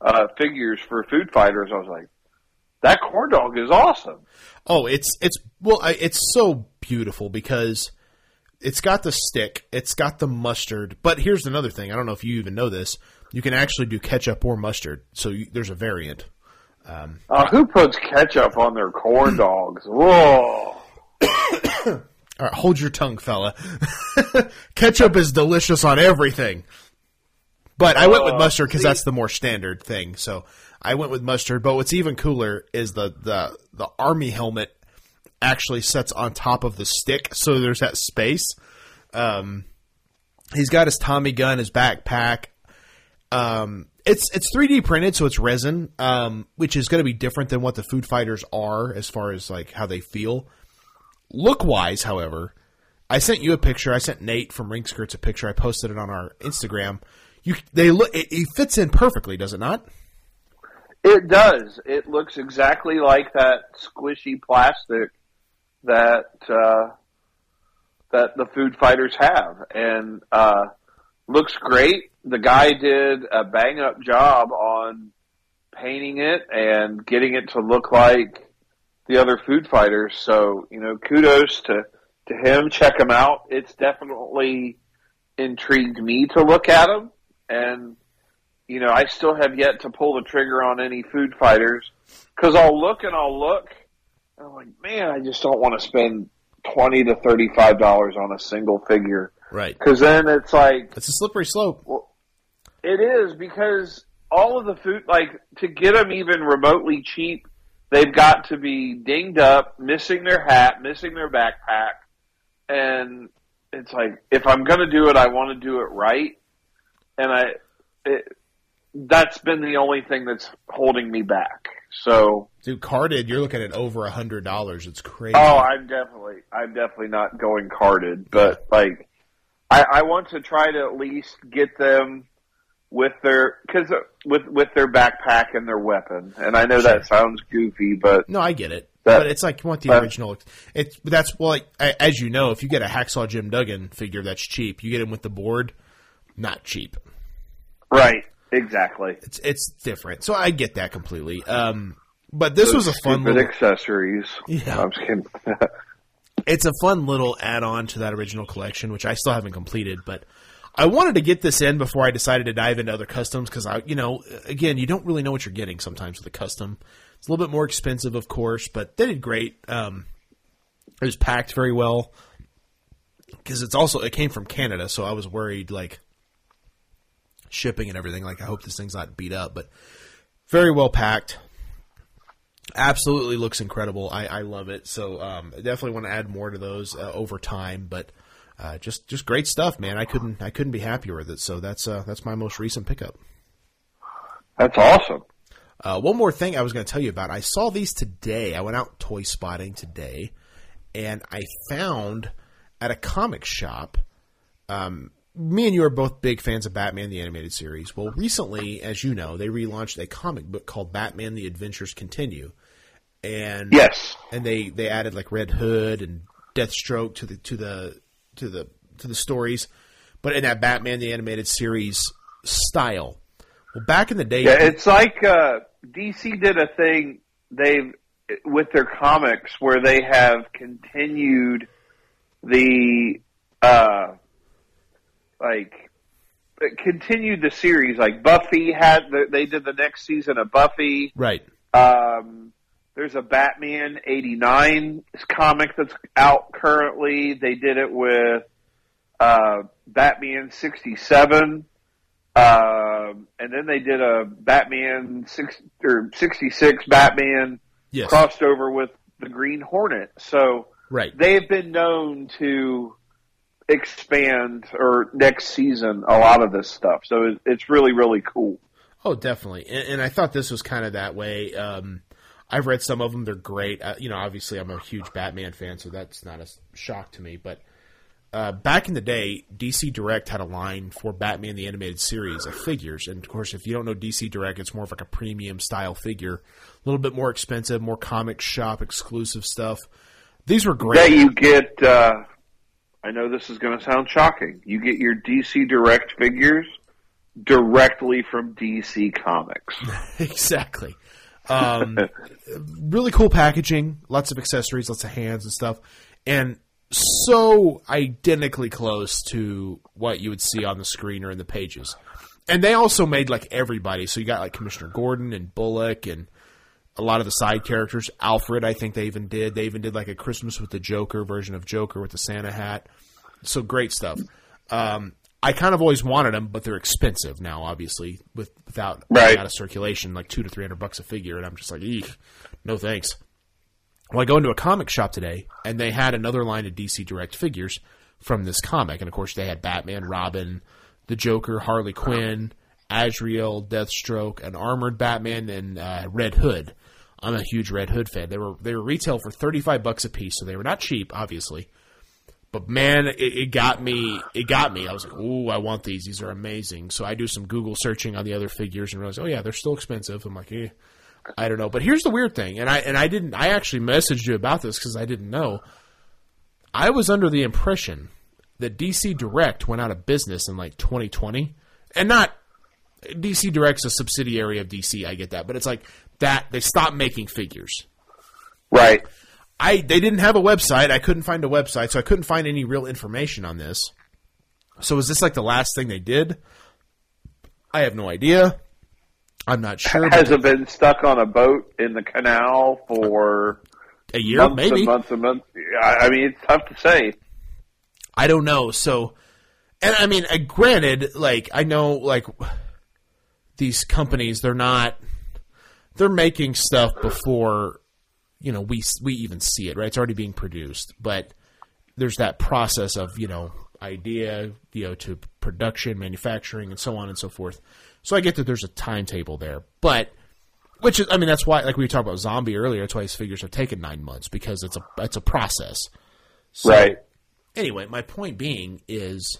uh, figures for food fighters. I was like, that corn dog is awesome. Oh, it's it's well, I, it's so beautiful because it's got the stick, it's got the mustard. But here's another thing: I don't know if you even know this. You can actually do ketchup or mustard, so you, there's a variant. Uh, who puts ketchup on their corn dogs? Whoa. All right, hold your tongue, fella. Ketchup is delicious on everything. But I went with Oh, mustard because that's the more standard thing. So I went with mustard. But what's even cooler is the, the, the army helmet actually sets on top of the stick, so there's that space. Um, he's got his Tommy gun, his backpack. Um, it's it's 3D printed, so it's resin, um, which is going to be different than what the food fighters are as far as like how they feel. Look wise, however, I sent you a picture. I sent Nate from Ring Skirts a picture. I posted it on our Instagram. You they look it, it fits in perfectly, does it not? It does. It looks exactly like that squishy plastic that uh, that the food fighters have, and uh, looks great. The guy did a bang up job on painting it and getting it to look like the other food fighters. So you know, kudos to to him. Check him out. It's definitely intrigued me to look at him, and you know, I still have yet to pull the trigger on any food fighters because I'll look and I'll look, I'm like, man, I just don't want to spend twenty to thirty five dollars on a single figure Right. because then it's like It's a slippery slope. it is because all of the food, like to get them even remotely cheap, they've got to be dinged up, missing their hat, missing their backpack, and it's like if I'm going to do it, I want to do it right, and I. It, that's been the only thing that's holding me back. So, dude, carded, you're looking at over a hundred dollars. It's crazy. Oh, I'm definitely, I'm definitely not going carded, but like, I, I want to try to at least get them with their because uh, with with their backpack and their weapon. And I know sure. that sounds goofy, but no, I get it. That, but it's like you want the but, original. It's that's well, like as you know, if you get a hacksaw Jim Duggan figure, that's cheap. You get him with the board, not cheap. Right. Exactly. It's it's different. So I get that completely. Um, but this Those was a fun little accessories. Yeah. I'm just kidding. it's a fun little add-on to that original collection, which I still haven't completed, but I wanted to get this in before I decided to dive into other customs because I, you know, again, you don't really know what you're getting sometimes with a custom. It's a little bit more expensive, of course, but they did great. Um, it was packed very well because it's also it came from Canada, so I was worried like shipping and everything. Like, I hope this thing's not beat up, but very well packed. Absolutely looks incredible. I, I love it. So um, definitely want to add more to those uh, over time, but uh, just just great stuff, man. I couldn't I couldn't be happier with it. So that's uh, that's my most recent pickup. That's awesome. Uh, one more thing I was going to tell you about. I saw these today. I went out toy spotting today, and I found at a comic shop um, me and you are both big fans of Batman the Animated Series. Well, recently, as you know, they relaunched a comic book called Batman the Adventures Continue. And yes, and they, they added like Red Hood and Deathstroke to the to the to the to the stories, but in that Batman the Animated Series style. Well, back in the day, yeah, it's like uh, DC did a thing they with their comics where they have continued the uh, like continued the series. Like Buffy had, the, they did the next season of Buffy. Right. Um, there's a Batman '89 comic that's out currently. They did it with uh, Batman '67, um, and then they did a Batman six or '66 Batman yes. crossed over with the Green Hornet. So right. they have been known to expand or next season a lot of this stuff. So it's really really cool. Oh, definitely. And, and I thought this was kind of that way. Um, I've read some of them; they're great. Uh, you know, obviously, I'm a huge Batman fan, so that's not a shock to me. But uh, back in the day, DC Direct had a line for Batman the Animated Series of figures, and of course, if you don't know DC Direct, it's more of like a premium style figure, a little bit more expensive, more comic shop exclusive stuff. These were great. That you get uh, I know this is going to sound shocking. You get your DC Direct figures directly from DC Comics. exactly. Um, really cool packaging, lots of accessories, lots of hands and stuff, and so identically close to what you would see on the screen or in the pages. And they also made like everybody. So you got like Commissioner Gordon and Bullock and a lot of the side characters. Alfred, I think they even did. They even did like a Christmas with the Joker version of Joker with the Santa hat. So great stuff. Um, I kind of always wanted them, but they're expensive now, obviously, with without right. out of circulation, like two to three hundred bucks a figure, and I'm just like, eek, no thanks. Well, I go into a comic shop today, and they had another line of DC Direct figures from this comic, and of course they had Batman, Robin, the Joker, Harley Quinn, Azrael, Deathstroke, an armored Batman, and uh, Red Hood. I'm a huge Red Hood fan. They were they were retail for 35 bucks a piece, so they were not cheap, obviously. But man, it, it got me. It got me. I was like, "Ooh, I want these. These are amazing." So I do some Google searching on the other figures and realize, "Oh yeah, they're still expensive." I'm like, eh, I don't know. But here's the weird thing, and I and I didn't. I actually messaged you about this because I didn't know. I was under the impression that DC Direct went out of business in like 2020, and not DC Direct's a subsidiary of DC. I get that, but it's like that they stopped making figures. Right. I they didn't have a website. I couldn't find a website, so I couldn't find any real information on this. So is this like the last thing they did? I have no idea. I'm not sure. Has it been stuck on a boat in the canal for a year, months maybe and months and months? I mean, it's tough to say. I don't know. So, and I mean, uh, granted, like I know, like these companies they're not they're making stuff before you know we we even see it right? It's already being produced but there's that process of you know idea you know to production manufacturing and so on and so forth. So i get that there's a timetable there but which is i mean that's why like we talked about zombie earlier that's why his figures have taken nine months because it's a it's a process. So, right. anyway my point being is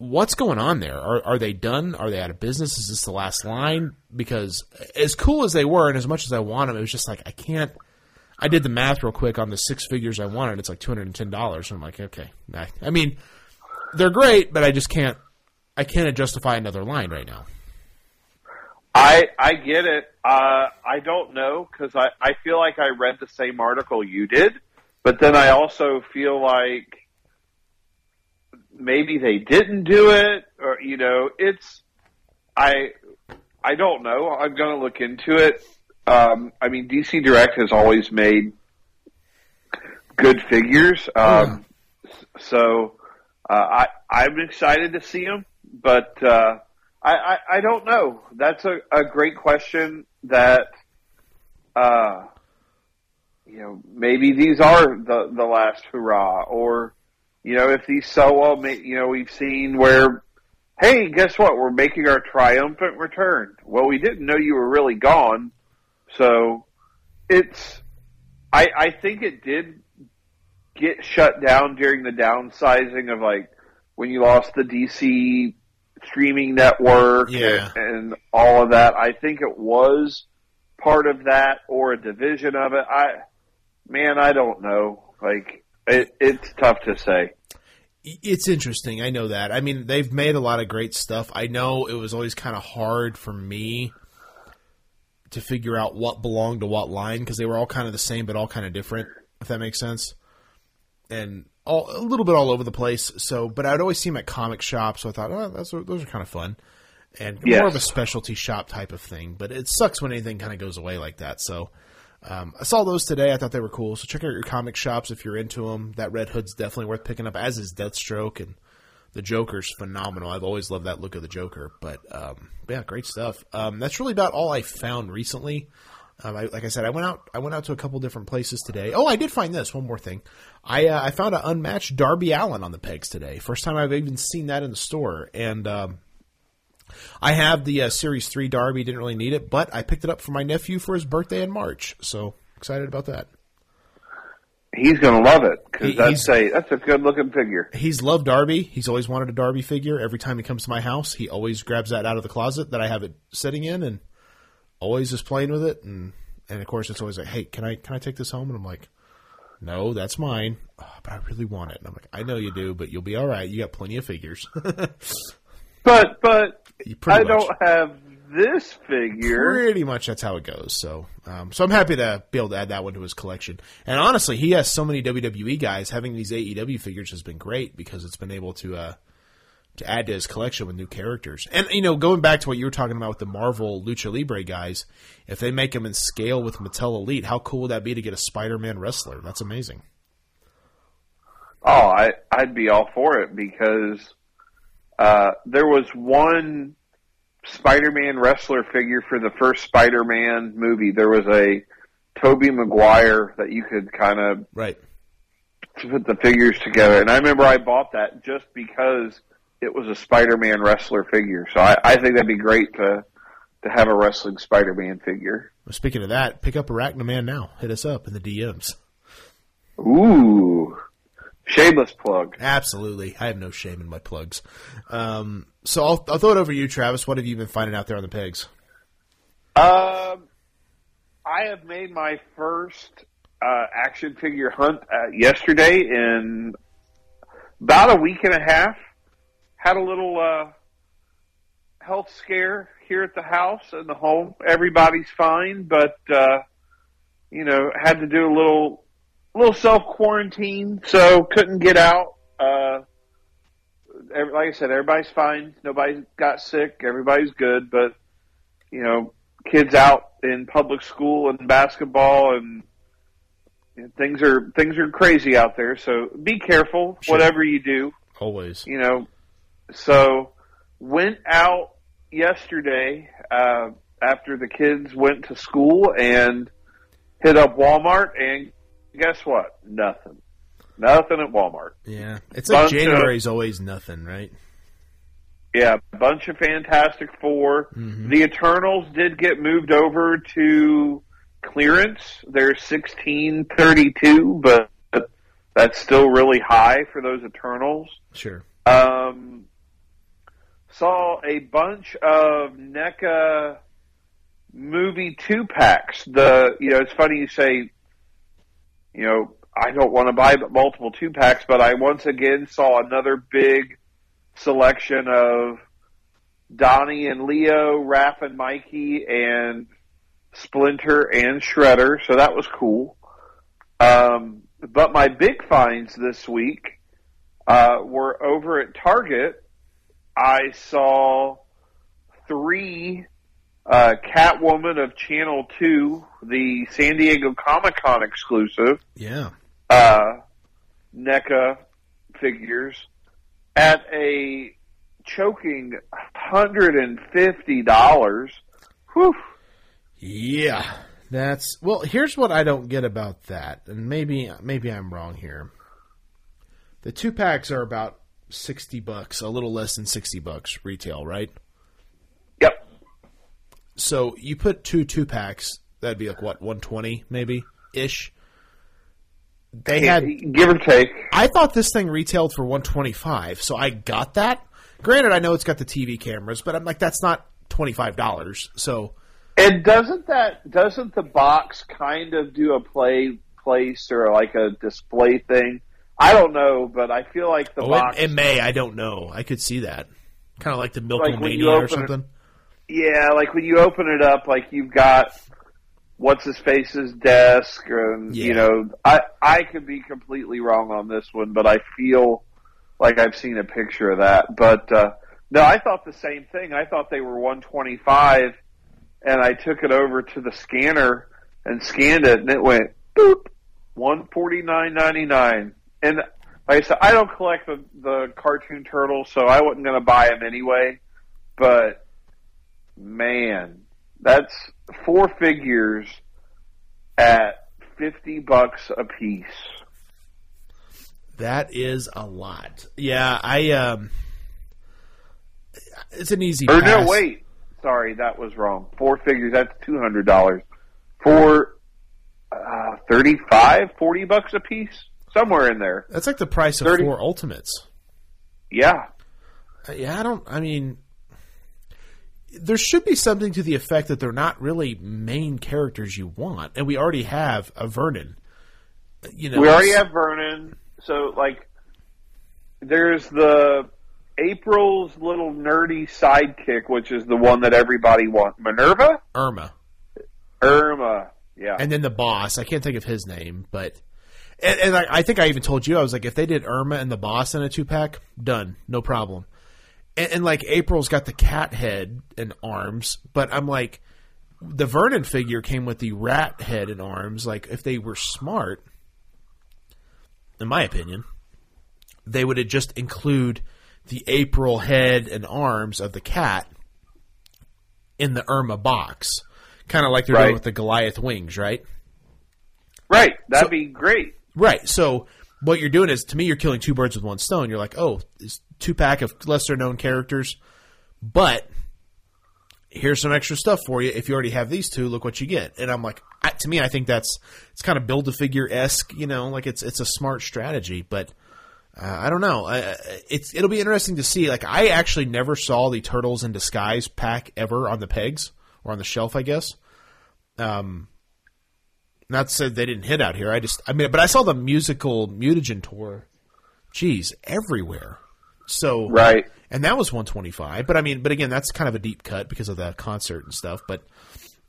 what's going on there? Are are they done? Are they out of business? Is this the last line? Because as cool as they were, and as much as I want them, it was just like I can't. I did the math real quick on the six figures I wanted. It's like two hundred and ten dollars. I'm like, okay, nah. I mean, they're great, but I just can't. I can't justify another line right now. I I get it. Uh, I don't know because I I feel like I read the same article you did, but then I also feel like maybe they didn't do it, or you know, it's I I don't know. I'm going to look into it. Um, I mean, DC Direct has always made good figures, um, so uh, I I'm excited to see them, but uh, I, I I don't know. That's a, a great question. That uh, you know, maybe these are the the last hurrah, or you know, if these well, you know, we've seen where, hey, guess what? We're making our triumphant return. Well, we didn't know you were really gone. So it's, I, I think it did get shut down during the downsizing of like when you lost the DC streaming network yeah. and, and all of that. I think it was part of that or a division of it. I, man, I don't know. Like, it, it's tough to say. It's interesting. I know that. I mean, they've made a lot of great stuff. I know it was always kind of hard for me to figure out what belonged to what line because they were all kind of the same but all kind of different. If that makes sense, and all a little bit all over the place. So, but I'd always see them at comic shops, so I thought, oh, that's those are kind of fun and Yes. more of a specialty shop type of thing. But it sucks when anything kind of goes away like that. So. Um, I saw those today. I thought they were cool. So check out your comic shops if you're into them. That Red Hood's definitely worth picking up, as is Deathstroke and the Joker's phenomenal. I've always loved that look of the Joker. But um, yeah, great stuff. Um, that's really about all I found recently. Um, I, like I said, I went out. I went out to a couple different places today. Oh, I did find this one more thing. I uh, I found an unmatched Darby Allin on the pegs today. First time I've even seen that in the store, and um, I have the uh, Series Three Darby. Didn't really need it, but I picked it up for my nephew for his birthday in March. So excited about that. He's going to love it because He- that's a that's a good looking figure. He's loved Darby. He's always wanted a Darby figure. Every time he comes to my house, he always grabs that out of the closet that I have it sitting in, and always is playing with it. And and of course, it's always like, "Hey, can I can I take this home?" And I'm like, "No, that's mine." "Oh, but I really want it. And I'm like, "I know you do, but you'll be all right. You got plenty of figures." But but You pretty I much. don't have this figure. Pretty much that's how it goes. So, um, so I'm happy to be able to add that one to his collection. And honestly, he has so many WWE guys. Having these AEW figures has been great because it's been able to uh, to add to his collection with new characters. And you know, going back to what you were talking about with the Marvel Lucha Libre guys, if they make them in scale with Mattel Elite, how cool would that be to get a Spider-Man wrestler? That's amazing. Oh, I I'd be all for it because uh, there was one Spider-Man wrestler figure for the first Spider-Man movie. There was a Tobey Maguire that you could kind of Right. to put the figures together, and I remember I bought that just because it was a Spider-Man wrestler figure. So I, I think that'd be great to to have a wrestling Spider-Man figure. Well, speaking of that, pick up Arachnoman now. Hit us up in the DMs. Ooh, shameless plug. Absolutely. I have no shame in my plugs. Um, so I'll, I'll throw it over to you, Travis. What have you been finding out there on the pegs? Um, I have made my first uh, action figure hunt uh, yesterday in about a week and a half. Had a little uh, health scare here at the house and the home. Everybody's fine, but uh, you know, had to do a little little self quarantine, so couldn't get out. Uh, every, like I said, everybody's fine. Nobody got sick. Everybody's good, but you know, kids out in public school and basketball and you know, things are things are crazy out there. So be careful, Sure. whatever you do. Always. You know, so went out yesterday uh, after the kids went to school and hit up Walmart, and guess what? Nothing. Nothing at Walmart. Yeah, it's like Bunch of- January's always nothing, right? Yeah, a bunch of Fantastic 4 The Eternals did get moved over to clearance. They're sixteen thirty two, but that's still really high for those Eternals. Sure. Um, saw a bunch of NECA movie two packs. The you know it's funny you say, you know I don't want to buy multiple two packs, but I once again saw another big selection of Donnie and Leo, Raph and Mikey, and Splinter and Shredder. So that was cool. Um, but my big finds this week uh, were over at Target. I saw three uh, Catwoman of Channel 2, the San Diego Comic Con exclusive, Yeah. uh, NECA figures at a choking $150. Whew. Yeah. That's well. Here's what I don't get about that, and maybe maybe I'm wrong here. The two packs are about sixty bucks, a little less than sixty bucks retail, right? So you put two two packs, that'd be like what one twenty maybe ish. They had Give or take. I thought this thing retailed for 125, so I got that. Granted, I know it's got the TV cameras, but I'm like, that's not $25. So, And doesn't that doesn't the box kind of do a play place or like a display thing? I don't know, but I feel like the oh, box. it, it may, I don't know. I could see that. Kind of like the Like Mania or open it- something. Yeah, like when you open it up, like you've got what's his face's desk, and Yeah. you know, I I could be completely wrong on this one, but I feel like I've seen a picture of that. But uh, no, I thought the same thing. I thought they were 125, and I took it over to the scanner and scanned it, and it went boop, 149.99. And like I said, I don't collect the the cartoon turtles, so I wasn't going to buy them anyway. But man, that's four figures at 50 bucks a piece. That is a lot. Yeah, I, um, it's an easy Or pass. no, wait. Sorry, that was wrong. Four figures, that's $200. For uh, 35, 40 bucks a piece? Somewhere in there. That's like the price of 30. four Ultimates. Yeah. Uh, Yeah, I don't. I mean, there should be something to the effect that they're not really main characters you want, and we already have a Vernon. You know, We already have Vernon. So, like, there's the April's little nerdy sidekick, which is the one that everybody wants. Minerva? Irma, Irma. Yeah. and then the boss. I can't think of his name, but and, and I, I think I even told you I was like, if they did Irma and the boss in a two pack, done, no problem. And, and like April's got the cat head and arms, but I'm like, the Vernon figure came with the rat head and arms. Like, if they were smart, in my opinion, they would have just include the April head and arms of the cat in the Irma box, kind of like they're Right. doing with the Goliath wings, right? right. That'd So- be great. Right. So what you're doing is, to me, you're killing two birds with one stone. You're like, oh, this two pack of lesser known characters, but here's some extra stuff for you. If you already have these two, look what you get. And I'm like, I, to me, I think that's it's kind of build a figure esque. You know, like it's it's a smart strategy, but. Uh, I don't know. It's it'll be interesting to see. Like I actually never saw the Turtles in Disguise pack ever on the pegs or on the shelf. I guess. Um, not to say they didn't hit out here. I just, I mean, but I saw the musical mutagen tour. Geez, everywhere. So Right. and that was 125. But I mean, but again, that's kind of a deep cut because of the concert and stuff. But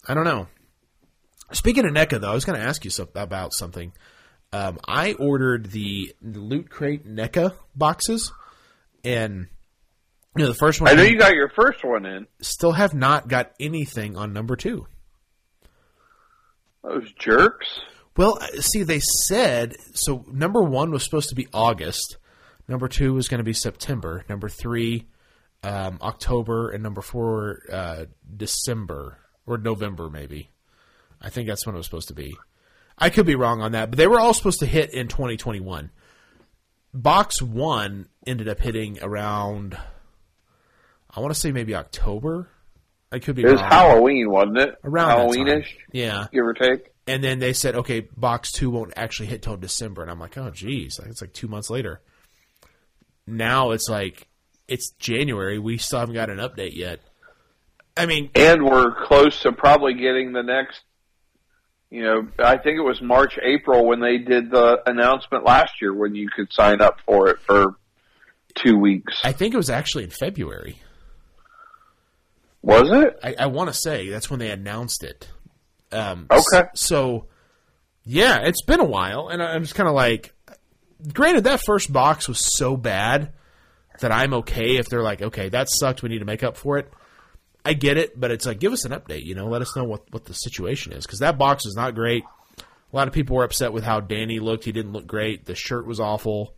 I don't know. Speaking of NECA, though, I was going to ask you about something. Um, I ordered the Loot Crate NECA boxes, and you know the first one I know you got your first one in. still have not got anything on number two. Those jerks. Well, uh, see, they said so. Number one was supposed to be August. Number two was going to be September. Number three um, October, and number four uh, December or November, maybe. I think that's when it was supposed to be. I could be wrong on that, but they were all supposed to hit in 2021. Box one ended up hitting around, I want to say maybe October. I could be It was wrong. Halloween, wasn't it? Around. Halloweenish, Yeah. give or take. And then they said, okay, box two won't actually hit till December. And I'm like, oh, geez, it's like two months later. Now it's like, it's January. We still haven't got an update yet. I mean, And we're close to probably getting the next. You know, I think it was March, April when they did the announcement last year when you could sign up for it for two weeks. I think it was actually in February. Was it? I, I want to say that's when they announced it. Um, Okay. So, yeah, it's been a while, and I'm just kind of like, granted, that first box was so bad that I'm okay if they're like, okay, that sucked. We need to make up for it. I get it, but it's like, give us an update. You know, let us know what what the situation is because that box is not great. A lot of people were upset with how Danny looked. He didn't look great. The shirt was awful.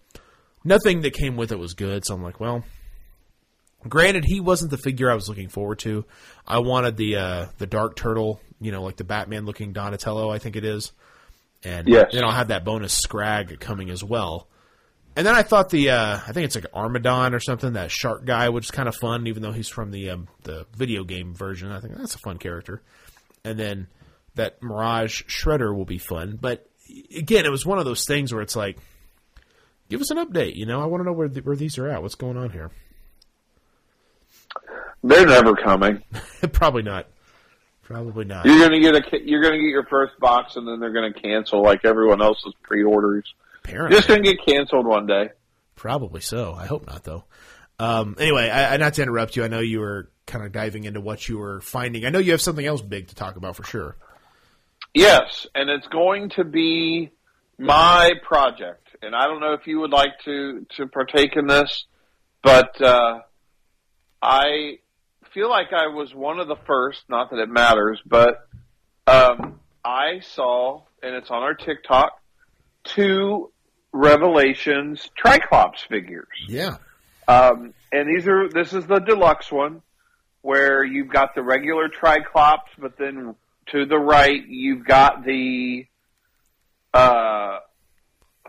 Nothing that came with it was good. So I'm like, well, Granted, he wasn't the figure I was looking forward to. I wanted the uh, the Dark Turtle, you know, like the Batman looking Donatello, I think it is. And Yes. then I'll have that bonus Scrag coming as well. And then I thought the uh, I think it's like Armaggon or something, that shark guy, which is kind of fun, even though he's from the um, the video game version. I think that's a fun character. And then that Mirage Shredder will be fun. But again, it was one of those things where it's like, give us an update. You know, I want to know where the, where these are at. What's going on here? They're never coming. Probably not. Probably not. You're gonna get a you're gonna get your first box and then they're gonna cancel like everyone else's pre-orders. Apparently, Just gonna get canceled one day. probably so. I hope not, though. Um, anyway, I, I not to interrupt you. I know you were kind of diving into what you were finding. I know you have something else big to talk about for sure. Yes, and it's going to be my project, and I don't know if you would like to to partake in this, but uh, I feel like I was one of the first. Not that it matters, but um, I saw, and it's on our TikTok, two Revelations Triclops figures. Yeah, Um, and these are this is the deluxe one, where you've got the regular Triclops, but then to the right you've got the uh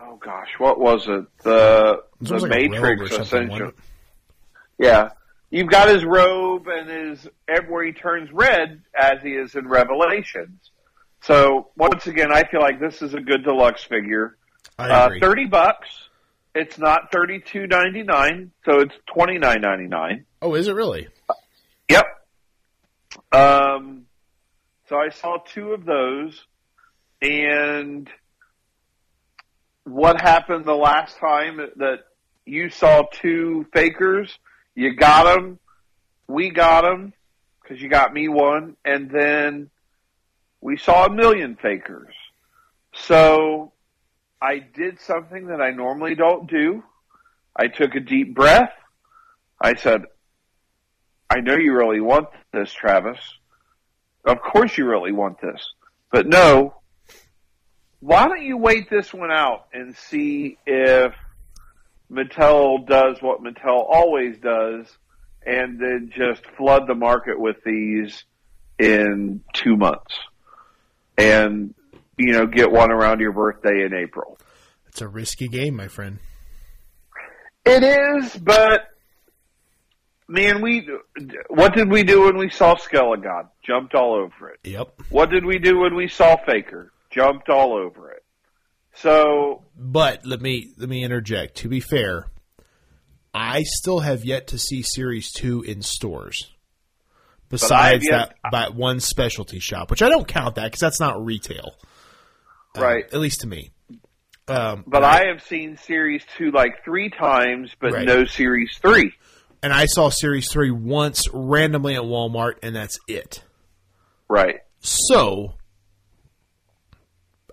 oh gosh, what was it? The This the like Matrix or something, Ascension. wasn't it? Yeah. You've got his robe and his where he turns red as he is in Revelations. So once again, I feel like this is a good deluxe figure. Uh, thirty bucks. It's not thirty two ninety nine, so it's twenty nine ninety nine. oh, is it really? Yep. Um, so I saw two of those, and what happened the last time that you saw two fakers? You got them. We got them because you got me one, and then we saw a million fakers. So I did something that I normally don't do. I took a deep breath. I said, I know you really want this, Travis. Of course you really want this. But no, why don't you wait this one out and see if Mattel does what Mattel always does and then just flood the market with these in two months and, you know, get one around your birthday in April. It's a risky game, my friend. It is, but man, we what did we do when we saw Skelegod? Jumped all over it. Yep. What did we do when we saw Faker? Jumped all over it. So But let me let me interject. To be fair, I still have yet to see Series Two in stores. Besides yet- that, by one specialty shop, which I don't count that because that's not retail, Um, right, at least to me. Um, but I have seen Series Two like three times, but Right. no Series Three. and I saw Series Three once randomly at Walmart, and that's it. Right. So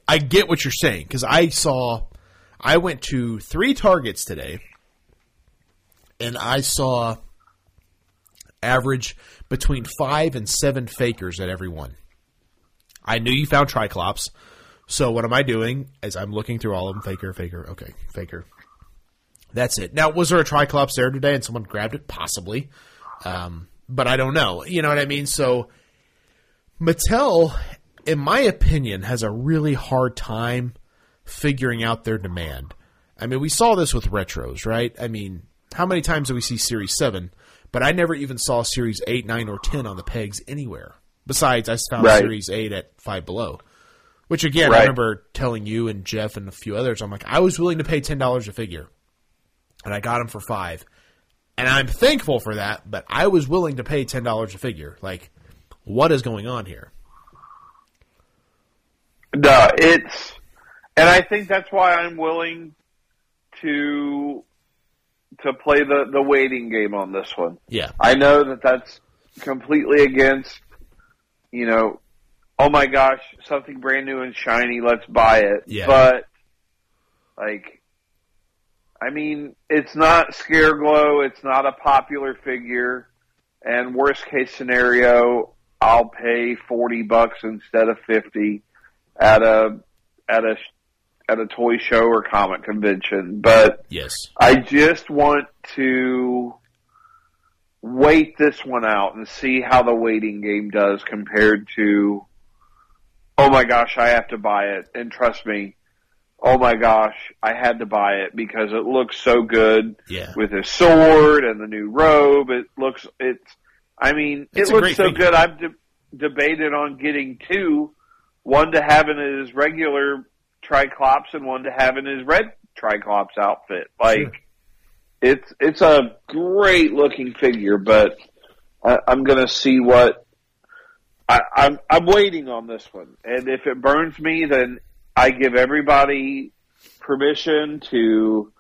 I get what you're saying because I saw, I went to three Targets today, and I saw average between five and seven fakers at every one. I knew you found Triclops, so what am I doing? As I'm looking through all of them, faker, faker, okay, faker. That's it. Now, was there a Triclops there today and someone grabbed it? Possibly. Um, but I don't know. You know what I mean? So Mattel, in my opinion, has a really hard time figuring out their demand. I mean, we saw this with retros, right? I mean, how many times do we see Series 7? But I never even saw Series 8, 9, or 10 on the pegs anywhere. Besides, I found Right. Series 8 at Five Below. Which, again, I remember telling you and Jeff and a few others, I'm like, I was willing to pay $10 a figure. And I got them for 5 And I'm thankful for that, but I was willing to pay $10 a figure. Like, what is going on here? No, it's, and I think that's why I'm willing to to play the the waiting game on this one. Yeah. I know that that's completely against, you know, oh my gosh, something brand new and shiny, let's buy it. Yeah. But like, I mean, it's not Scareglow, it's not a popular figure, and worst case scenario, I'll pay forty bucks instead of fifty at a at a at a toy show or comic convention. But Yes. I just want to wait this one out and see how the waiting game does compared to, oh my gosh, I have to buy it. And trust me, oh my gosh, I had to buy it because it looks so good Yeah. with his sword and the new robe. It looks, it's, I mean, It's it looks so figure. good. I've de- debated on getting two, one to have in his regular Triclops and one to have in his red Triclops outfit. Like, Sure. it's, it's a great looking figure, but I, I'm gonna see what, I, I'm, I'm waiting on this one. And if it burns me, then I give everybody permission to,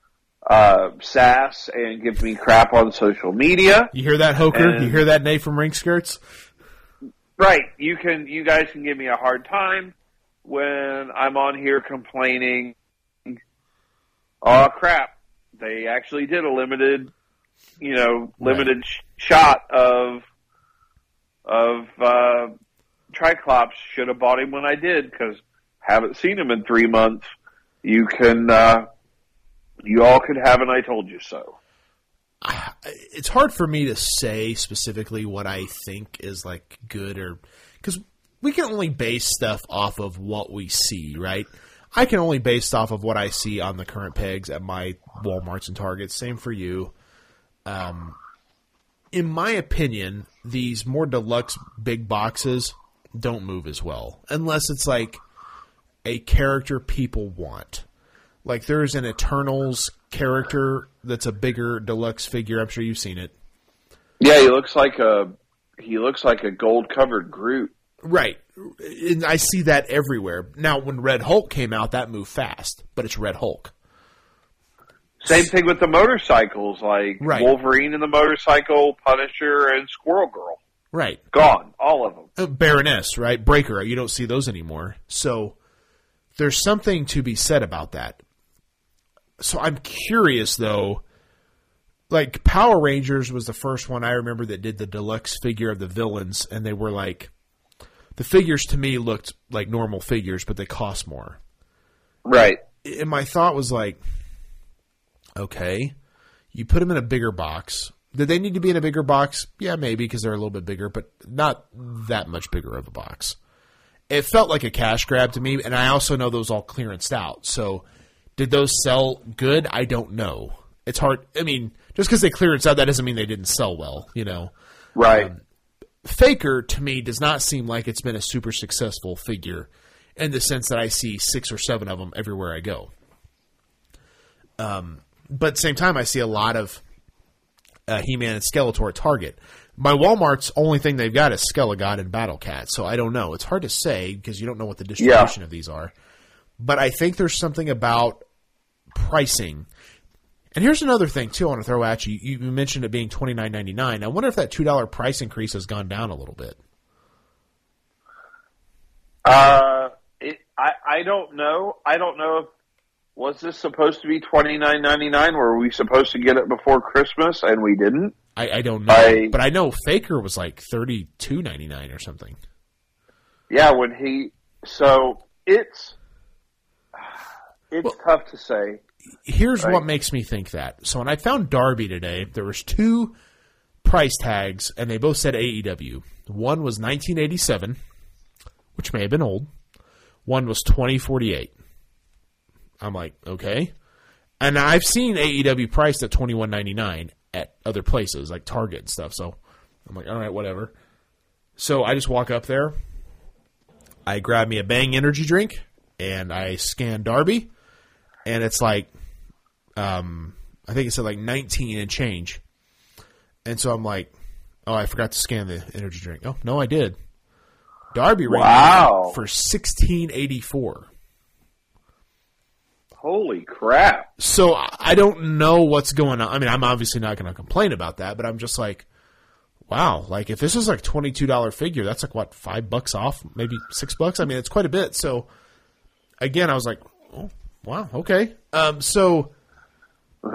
uh, sass and give me crap on social media. You hear that, Hoker? And- you hear that, Nate from Ring Skirts? Right. You can you guys can give me a hard time when I'm on here complaining oh crap. They actually did a limited you know, limited sh- shot of of uh Triclops should have bought him when I did cuz haven't seen him in 3 months. You can uh you all could have an I told you so. It's hard for me to say specifically what I think is like good or because we can only base stuff off of what we see, right? I can only base off of what I see on the current pegs at my WalMarts and Targets. Same for you. Um, in my opinion, these more deluxe big boxes don't move as well unless it's like a character people want. Like there's an Eternals character that's a bigger deluxe figure. I'm sure you've seen it. Yeah, he looks like a he looks like a gold covered Groot. Right. And I see that everywhere. Now, when Red Hulk came out, that moved fast, but it's Red Hulk. Same thing with the motorcycles, like Right. Wolverine and the motorcycle, Punisher and Squirrel Girl. Right. Gone, all of them. Uh, Baroness, right? Breaker, you don't see those anymore. So there's something to be said about that. So I'm curious though. Like Power Rangers was the first one I remember that did the deluxe figure of the villains, and they were like the figures to me looked like normal figures, but they cost more. Right. and my thought was like, okay, you put them in a bigger box. Did they need to be in a bigger box? Yeah, maybe because they're a little bit bigger, but not that much bigger of a box. It felt like a cash grab to me, and I also know those all clearanced out. So, did those sell good? I don't know. It's hard. I mean, just because they clearance out, that doesn't mean they didn't sell well. You know, Right. Faker to me does not seem like it's been a super successful figure in the sense that I see six or seven of them everywhere I go. Um, but at the same time, I see a lot of uh, He-Man and Skeletor at Target. My Walmart's only thing they've got is Skelegod and Battle Cat, so I don't know. It's hard to say because you don't know what the distribution of these are. But I think there's something about pricing. And here's another thing too. I want to throw at you. You mentioned it being twenty nine ninety nine. I wonder if that two dollar price increase has gone down a little bit. Uh, it, I I don't know. I don't know if was this supposed to be twenty nine ninety nine? Were we supposed to get it before Christmas and we didn't? I, I don't know, I- but I know Faker was like thirty two ninety nine or something. Yeah, when he so it's it's Well- tough to say. here's Right. what makes me think that. So when I found Darby today, there was two price tags, and they both said AEW. One was 1987, which may have been old. One was 2048. I'm like, okay. And I've seen AEW priced at 21.99 at other places like Target and stuff. So I'm like, all right, whatever. So I just walk up there. I grab me a Bang energy drink and I scan Darby, and it's like, um, I think it said like 19 and change. And so I'm like, oh, I forgot to scan the energy drink. Oh, no, I did. Darby ran Wow. for 1684. Holy crap! So I don't know what's going on. I mean, I'm obviously not going to complain about that, but I'm just like, wow, like if this is like twenty two dollar figure, that's like what five bucks off, maybe six bucks. I mean, it's quite a bit. So again, I was like, oh, wow, okay. Um, so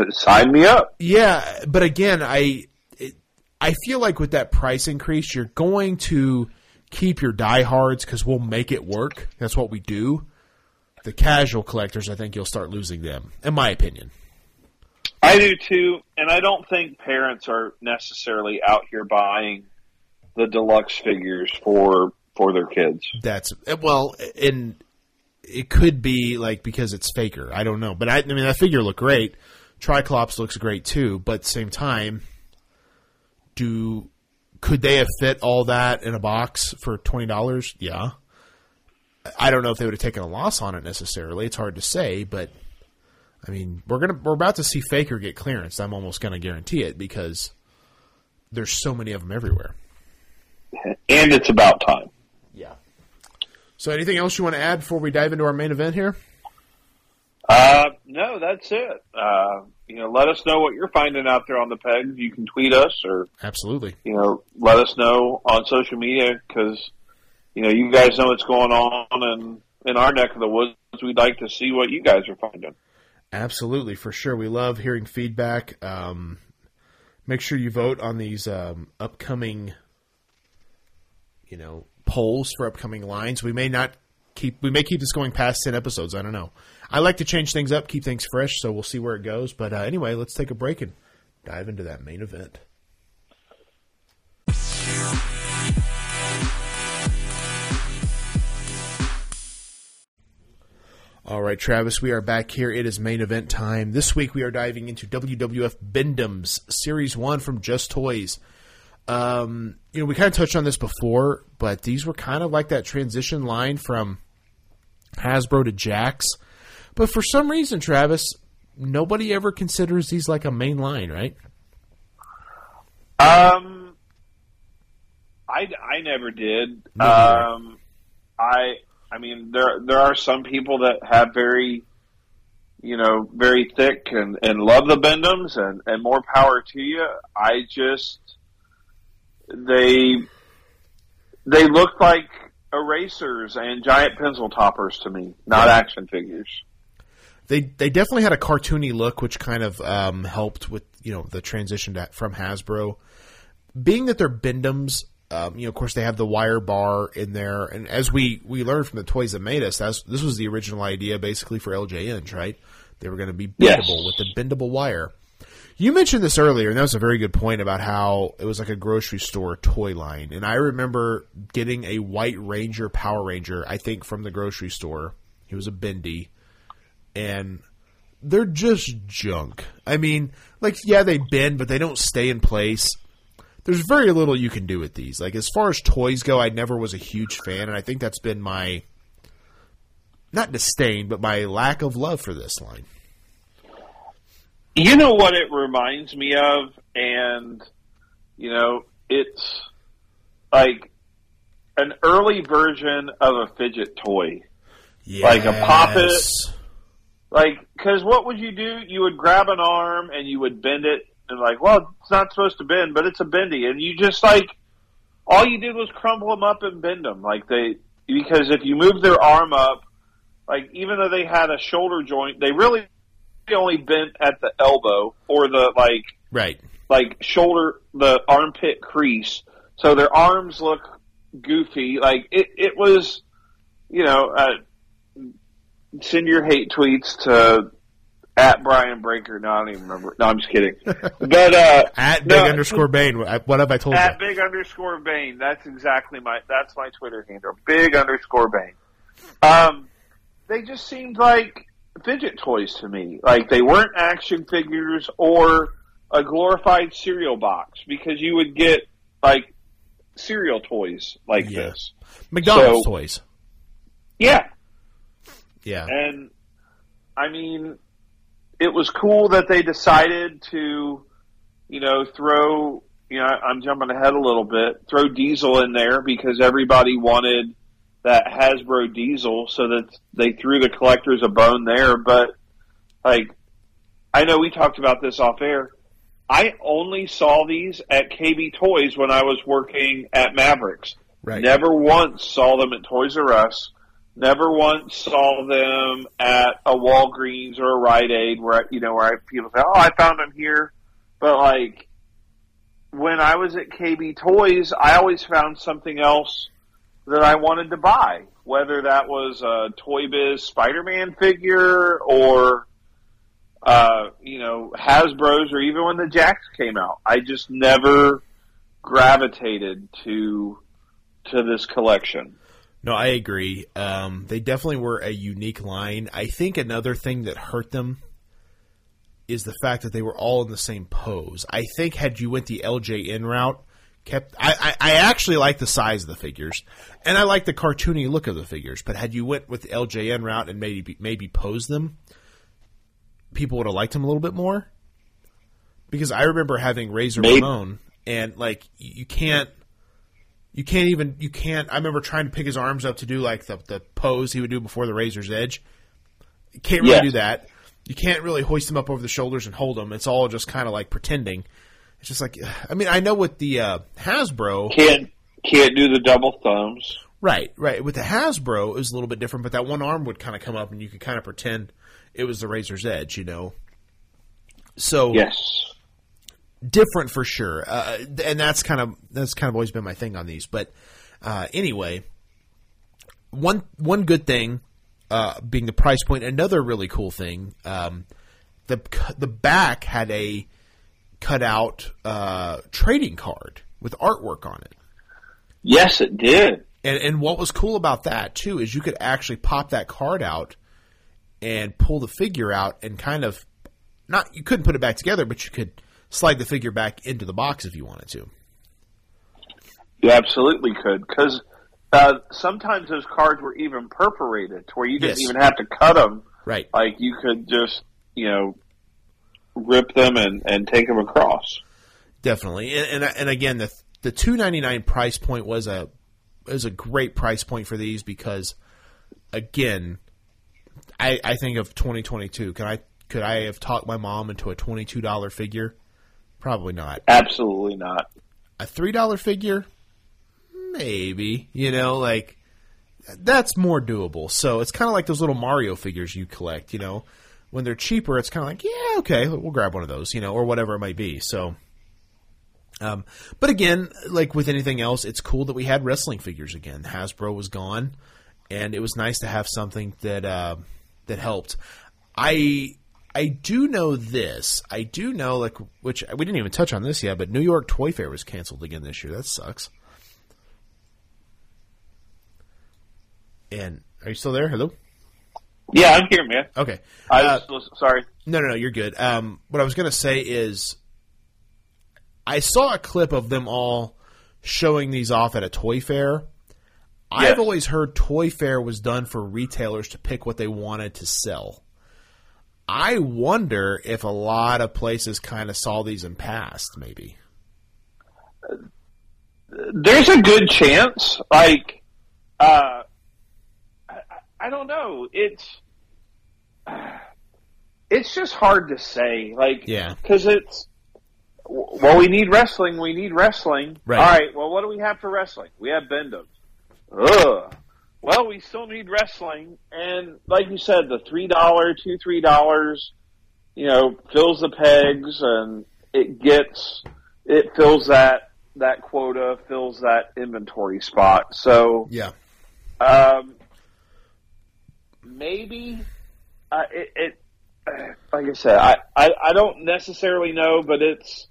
Sign me up. yeah, but again, I it, I feel like with that price increase, you're going to keep your diehards because we'll make it work. That's what we do. The casual collectors, I think you'll start losing them, in my opinion. I do too, and I don't think parents are necessarily out here buying the deluxe figures for for their kids. That's well, and it could be like because it's faker. I don't know, but I, I mean that figure looked great. Triclops looks great too, but same time, do could they have fit all that in a box for twenty dollars? Yeah. I don't know if they would have taken a loss on it necessarily. It's hard to say, but I mean, we're gonna we're about to see Faker get clearance. I'm almost gonna guarantee it because there's so many of them everywhere. And it's about time. So, anything else you want to add before we dive into our main event here? Uh, no, that's it. Uh, you know, let us know what you're finding out there on the peg. You can tweet us or Absolutely. you know let us know on social media because you know you guys know what's going on and in our neck of the woods. We'd like to see what you guys are finding. Absolutely, for sure. We love hearing feedback. Um, make sure you vote on these um, upcoming, you know, polls for upcoming lines. We may not keep. We may keep this going past ten episodes. I don't know. I like to change things up, keep things fresh. So we'll see where it goes. But uh, anyway, let's take a break and dive into that main event. All right, Travis, we are back here. It is main event time. This week we are diving into WWF Bend-Ems Series 1 from Just Toys. Um, you know, we kind of touched on this before, but these were kind of like that transition line from Hasbro to Jakks. But for some reason, Travis, nobody ever considers these like a main line, right? Um, I, I never did. Um, I I mean there there are some people that have very you know very thick and and love the Bend-Ems and and more power to you. I just they they look like erasers and giant pencil toppers to me, not action figures. They they definitely had a cartoony look, which kind of um, helped with you know the transition to, from Hasbro. Being that they're Bend-Ems, um, you know, of course they have the wire bar in there, and as we we learned from the toys that made us, that's, this was the original idea basically for LJNs, right? They were going to be Yes. bendable with the bendable wire. You mentioned this earlier, and that was a very good point about how it was like a grocery store toy line. And I remember getting a White Ranger Power Ranger, I think from the grocery store. He was a bendy and they're just junk. I mean, like yeah, they bend, but they don't stay in place. There's very little you can do with these. Like as far as toys go, I never was a huge fan, and I think that's been my not disdain, but my lack of love for this line. You know what it reminds me of, and you know it's like an early version of a fidget toy. Like a Pop-It? Like, because what would you do? You would grab an arm and you would bend it, and like, well, it's not supposed to bend, but it's a bendy, and you just like all you did was crumble them up and bend them. Like they, because if you move their arm up, like even though they had a shoulder joint, they really only bent at the elbow or the like Right. like shoulder the armpit crease so their arms look goofy like it it was you know uh, send your hate tweets to at Brian Breaker. No, I don't even remember. No, I'm just kidding. But uh, At big no, underscore Bane. What have I told at you? big underscore Bane. That's exactly my that's my Twitter handle. Big underscore Bane. Um, they just seemed like fidget toys to me. Like they weren't action figures or a glorified cereal box because you would get like cereal toys like Yeah. this. McDonald's So- toys. Yeah, Yeah. and I mean, it was cool that they decided to, you know, throw. You know, I'm jumping ahead a little bit. Throw Diesel in there because everybody wanted that Hasbro Diesel, so that they threw the collectors a bone there. But like, I know we talked about this off air. I only saw these at KB Toys when I was working at Mavericks. Right. Never once saw them at Toys R Us. Never once saw them at a Walgreens or a Rite Aid where you know where I, people say, "Oh, I found them here," but like when I was at KB Toys, I always found something else that I wanted to buy, whether that was a Toy Biz Spider-Man figure or uh, you know Hasbro's or even when the Jakks came out. I just never gravitated to to this collection. No, I agree. Um, they definitely were a unique line. I think another thing that hurt them is the fact that they were all in the same pose. I think had you went the LJN route, kept I, I, I actually like the size of the figures, and I like the cartoony look of the figures. But had you went with the LJN route and maybe maybe posed them, people would have liked them a little bit more. Because I remember having Razor Maybe. Ramon, and like you can't you can't even you can't. I remember trying to pick his arms up to do like the the pose he would do before the razor's edge. You can't really Yes. do that. You can't really hoist him up over the shoulders and hold him. It's all just kind of like pretending. It's just like I mean I know with the uh, Hasbro, Can't can't do the double thumbs. right, right. With the Hasbro, it was a little bit different, but that one arm would kind of come up and you could kind of pretend it was the razor's edge, you know. So Yes. different for sure, uh, and that's kind of that's kind of always been my thing on these. But uh, anyway, one one good thing uh, being the price point. Another really cool thing, um, the the back had a cutout uh, trading card with artwork on it. Yes, it did. And, and what was cool about that too is you could actually pop that card out and pull the figure out and kind of not you couldn't put it back together, but you could slide the figure back into the box if you wanted to. You absolutely could because uh, sometimes those cards were even perforated to where you didn't Yes. even have to cut them. Right. Like you could just you know rip them and and take them across. Definitely. And and, and again the the 299 price point was a is a great price point for these because again I I think of 2022. Can I could I have talked my mom into a $22 figure? Probably not. Absolutely not. a three dollar figure, maybe. You know, like that's more doable. So it's kind of like those little Mario figures you collect. You know, when they're cheaper, it's kind of like yeah, okay, we'll grab one of those. You know, or whatever it might be. So. Um, but again, like with anything else, it's cool that we had wrestling figures again. Hasbro was gone, and it was nice to have something that uh, that helped. I I do know this. I do know like which we didn't even touch on this yet, but New York Toy Fair was canceled again this year. That sucks. And are you still there? Hello. Yeah, I'm here, man. Okay. I Uh, was sorry. no, no, no. You're good. Um, what I was gonna say is, I saw a clip of them all showing these off at a toy fair. I've always heard toy fair was done for retailers to pick what they wanted to sell. I wonder if a lot of places kind of saw these and passed, maybe. There's a good chance. Like, uh, I, don't know. It's it's just hard to say. Like, Yeah. because it's well, we need wrestling. We need wrestling. Right. All right. Well, what do we have for wrestling? We have Bendo's. Ugh. Well, we still need wrestling, and like you said, the three dollar, two three dollars, you know, fills the pegs, and it gets it fills that that quota, fills that inventory spot. So Yeah. um, maybe uh, it, it. like I said, I, I, I don't necessarily know, but it's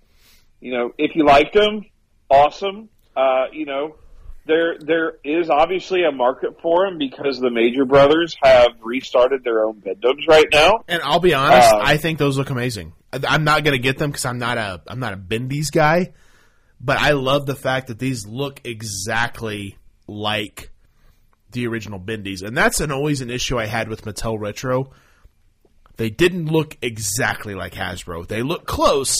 you know if you liked them, awesome. Uh, you know, there there is obviously a market for them because the major brothers have restarted their own Bend-Ems right now. And I'll be honest, Um, I think those look amazing. I- I'm not gonna get them because I'm not a I'm not a Bendy's guy, but I love the fact that these look exactly like the original Bendy's, and that's an always an issue I had with Mattel Retro. They didn't look exactly like Hasbro. They look close.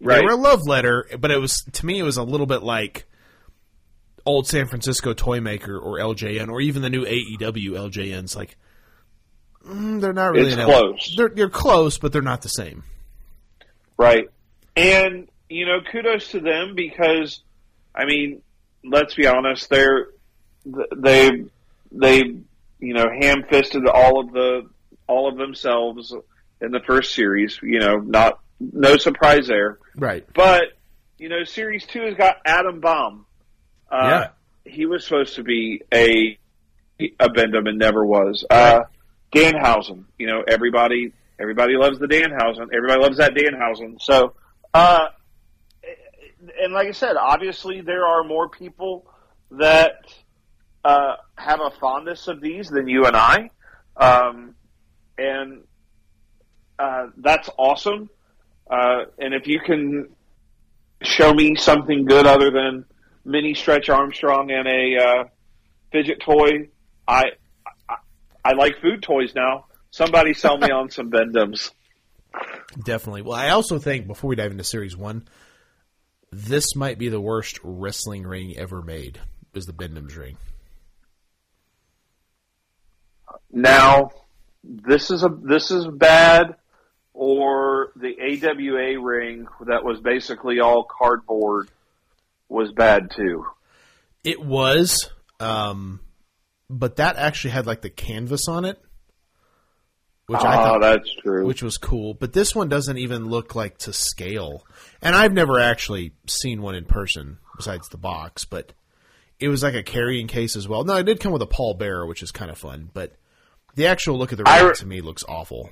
Right. They were a love letter, but it was to me it was a little bit like old San Francisco Toy Maker or LJN or even the new AEW LJNs. Like mm, they're not really close. They're they're close, but they're not the same. Right. And, you know, kudos to them because, I mean, let's be honest, they're, they, they, you know, ham fisted all of the, all of themselves in the first series, you know, not, no surprise there. Right. But, you know, series two has got Adam Bomb. Uh, Yeah. He was supposed to be a, a Bend-Em and never was. Uh, Danhausen, you know, everybody, everybody loves the Danhausen. Everybody loves that Danhausen. So, uh, and like I said, obviously there are more people that, uh, have a fondness of these than you and I. Um, and, uh, that's awesome. Uh, and if you can show me something good other than mini stretch Armstrong and a uh, fidget toy, I, I I like food toys now. Somebody sell me on some Bend-Ems. Definitely. Well, I also think before we dive into series one, this might be the worst wrestling ring ever made. Is the Bend-Ems ring? Now, this is a this is bad, or the AWA ring that was basically all cardboard was bad too. It was, um, but that actually had like the canvas on it, which I oh, thought that's true. which was cool. But this one doesn't even look like to scale. And I've never actually seen one in person besides the box, but it was like a carrying case as well. No, it did come with a Paul Bearer, which is kind of fun, but the actual look of the ring re- to me looks awful.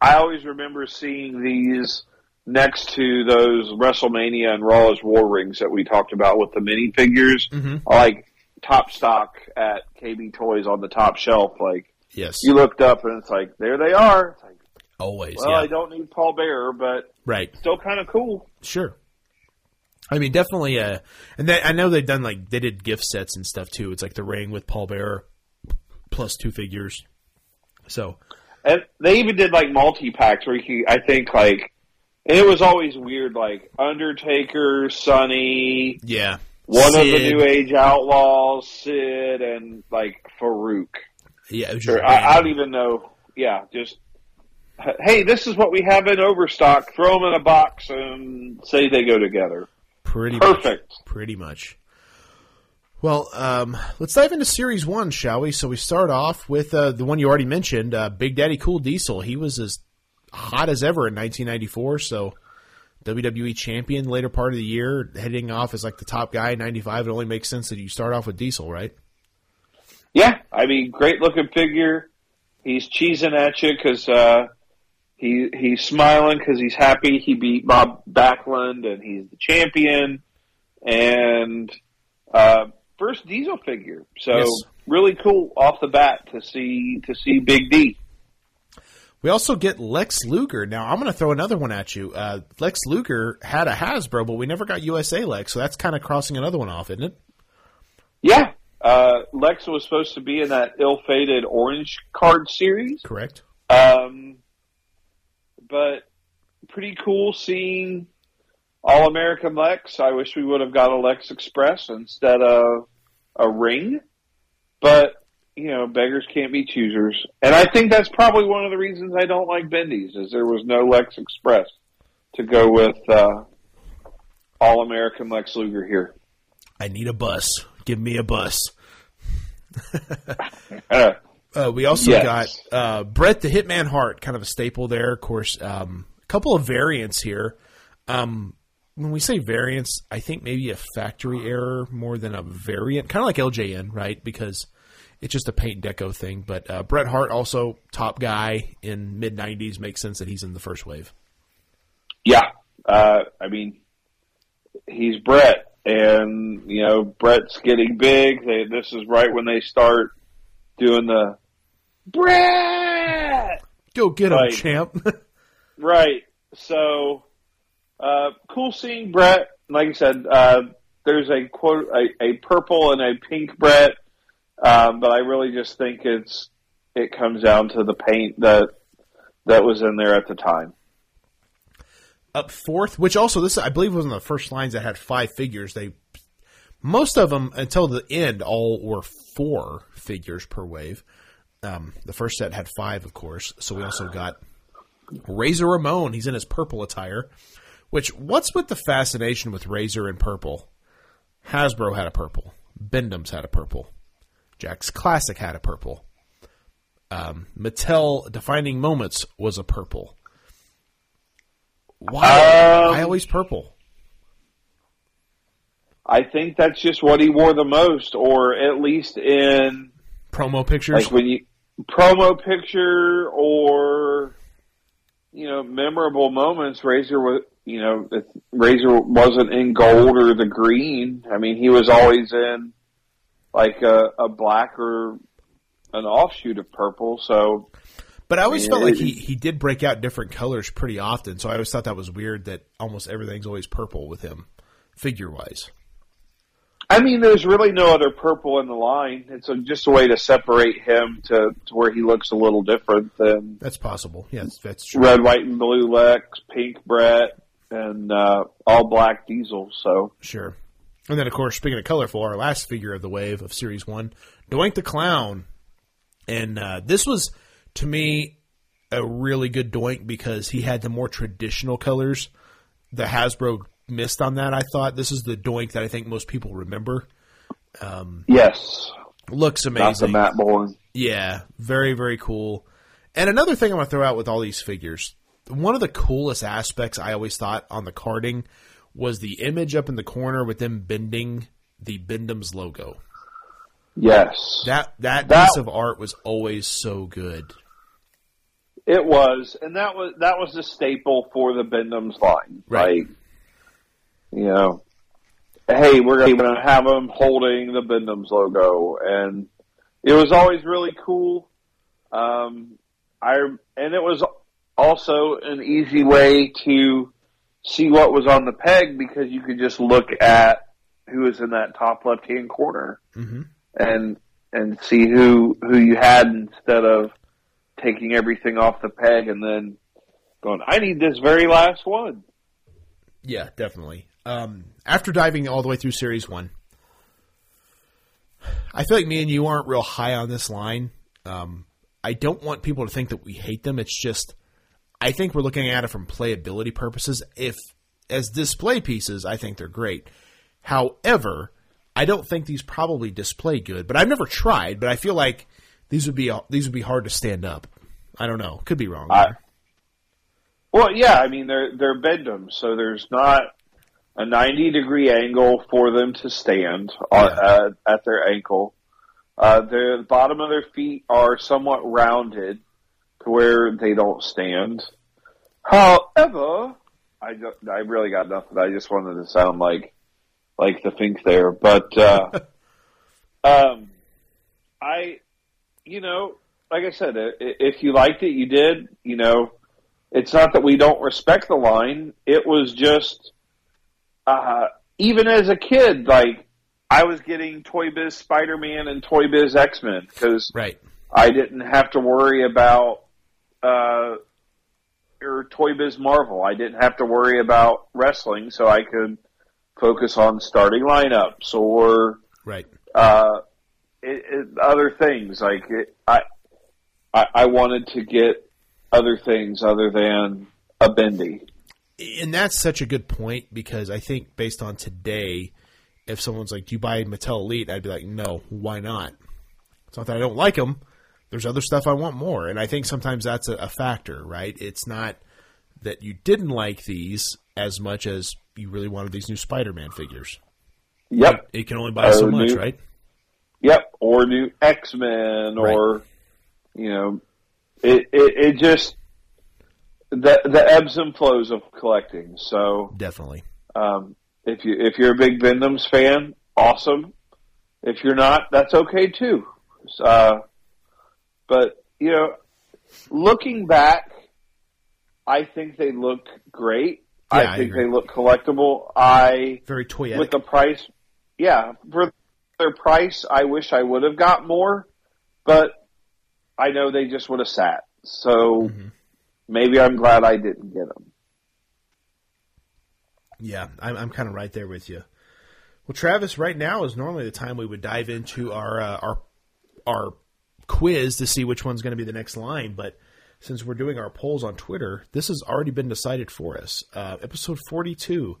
I always remember seeing these next to those WrestleMania and Raw's War rings that we talked about with the minifigures, Mm-hmm. like top stock at KB Toys on the top shelf. Like Yes, you looked up and it's like there they are. It's like, always. well, yeah. I don't need Paul Bearer, but right. still kind of cool. Sure. I mean, definitely. Uh, and they, I know they've done like they did gift sets and stuff too. It's like the ring with Paul Bearer plus two figures. So And they even did like multi packs where you can, I think like, and it was always weird, like Undertaker, Sunny, yeah, one of the New Age Outlaws, Sid, and like Faarooq. Yeah, it was just I, I don't even know. Yeah, just hey, this is what we have in overstock. Throw them in a box and say they go together. pretty Perfect. Much, pretty much. Well, um, let's dive into series one, shall we? So we start off with uh, the one you already mentioned, uh, Big Daddy Cool Diesel. He was as hot as ever in 1994. So WWE champion later part of the year, heading off as like the top guy in 95. It only makes sense that you start off with Diesel, right? Yeah, I mean, great looking figure. He's cheesing at you because uh, he he's smiling because he's happy he beat Bob Backlund and he's the champion. And uh, first Diesel figure, so Yes. really cool off the bat to see to see Big D. We also get Lex Luger. Now I'm going to throw another one at you. Uh, Lex Luger had a Hasbro, but we never got USA Lex, so that's kind of crossing another one off, isn't it? Yeah, uh, Lex was supposed to be in that ill-fated orange card series. Correct. Um, but pretty cool seeing All American Lex. I wish we would have got a Lex Express instead of a ring. But, you know, beggars can't be choosers. And I think that's probably one of the reasons I don't like Bendy's is there was no Lex Express to go with uh, All American Lex Luger here. I need a bus. Give me a bus. Uh, Uh, we also Yes. got uh, Bret the Hitman Hart, kind of a staple there. Of course, um, a couple of variants here. Um, when we say variants, I think maybe a factory error more than a variant, kind of like LJN, right? Because it's just a paint deco thing. But uh, Bret Hart also top guy in mid '90s makes sense that he's in the first wave. Yeah, uh, I mean, he's Bret, and you know Bret's getting big. They, this is right when they start doing the Bret. Go get him, Right. champ. Right. So, uh, cool seeing Bret. Like I said, uh, there's a quote, a, a purple and a pink Bret, um, but I really just think it's it comes down to the paint that that was in there at the time. Up fourth, which also this I believe was one of the first lines that had five figures. They most of them until the end all were four figures per wave. Um, the first set had five, of course. So we also got Razor Ramon. He's in his purple attire. Which what's with the fascination with Razor in purple? Hasbro had a purple. Bend-Ems had a purple. Jakks Classic had a purple. Um, Mattel Defining Moments was a purple. Why? Um, Why always purple? I think that's just what he wore the most, or at least in Promo pictures. like when you promo picture or you know memorable moments. Razor was you know Razor wasn't in gold or the green. I mean, he was always in like a, a black or an offshoot of purple. So but I always felt like he, he did break out different colors pretty often, so I always thought that was weird that almost everything's always purple with him, figure wise. I mean, there's really no other purple in the line. It's a, just a way to separate him to, to where he looks a little different than That's possible. Yes, that's true. red, white, and blue Lex, pink Bret, and uh, all black Diesel. So Sure. And then, of course, speaking of colorful, our last figure of the wave of Series 1, Doink the Clown. And uh, this was, to me, a really good Doink because he had the more traditional colors. The Hasbro missed on that, I thought. This is the Doink that I think most people remember. Um, yes, Looks the amazing. Matt Bourne. Yeah, very, very cool. And another thing I want to throw out with all these figures, one of the coolest aspects I always thought on the carding was the image up in the corner with them bending the Bend-Ems logo. Yes, That that, That- piece of art was always so good. it was, and that was that was the staple for the Bend-Ems line. Right. Like, you know, hey, we're going to have them holding the Bend-Ems logo, and it was always really cool. Um, I and it was also an easy way to see what was on the peg because you could just look at who was in that top left hand corner hmm and and see who who you had instead of taking everything off the peg and then going, I need this very last one. Yeah, definitely. Um, after diving all the way through Series 1, I feel like me and you aren't real high on this line. Um, I don't want people to think that we hate them. It's just, I think we're looking at it from playability purposes. If, as display pieces, I think they're great. However, I don't think these probably display good, but I've never tried, but I feel like these would be, these would be hard to stand up. I don't know. Could be wrong. I- Well, yeah, I mean they're they're Bend-Ems, so there's not a 90 degree angle for them to stand on, uh, at their ankle. Uh, the the bottom of their feet are somewhat rounded to where they don't stand. However, I don't- I really got nothing. I just wanted to sound like like the Fink there, but uh, um, I, you know, like I said, if you liked it, you did. You know, it's not that we don't respect the line. It was just, uh, even as a kid, like I was getting Toy Biz Spider Man and Toy Biz X Men because Right. I didn't have to worry about uh, or Toy Biz Marvel. I didn't have to worry about wrestling, so I could focus on starting lineups or Right. uh, it, it, other things. Like it, I, I, I wanted to get other things other than a bendy. And that's such a good point because I think based on today, if someone's like, "Do you buy Mattel Elite?" I'd be like, "No, why not?" It's not that I don't like them. There's other stuff I want more, and I think sometimes that's a, a factor, right? It's not that you didn't like these as much as you really wanted these new Spider-Man figures. Yep. You can only buy Uh, so much, new- right? Yep, or new X Men, or you know, it, it it just the the ebbs and flows of collecting. So Definitely. um, if you if you're a big Bend-Ems fan, awesome. If you're not, that's okay too. Uh, but you know, looking back, I think they look great. Yeah, I I think agree. they look collectible. I Very toyetic. with the price, yeah, for their price, I wish I would have got more, but I know they just would have sat. So Mm-hmm. Maybe I'm glad I didn't get them. Yeah, I'm, I'm kind of right there with you. Well, Travis, right now is normally the time we would dive into our uh, our our quiz to see which one's going to be the next line. But since we're doing our polls on Twitter, this has already been decided for us. Uh, episode 42,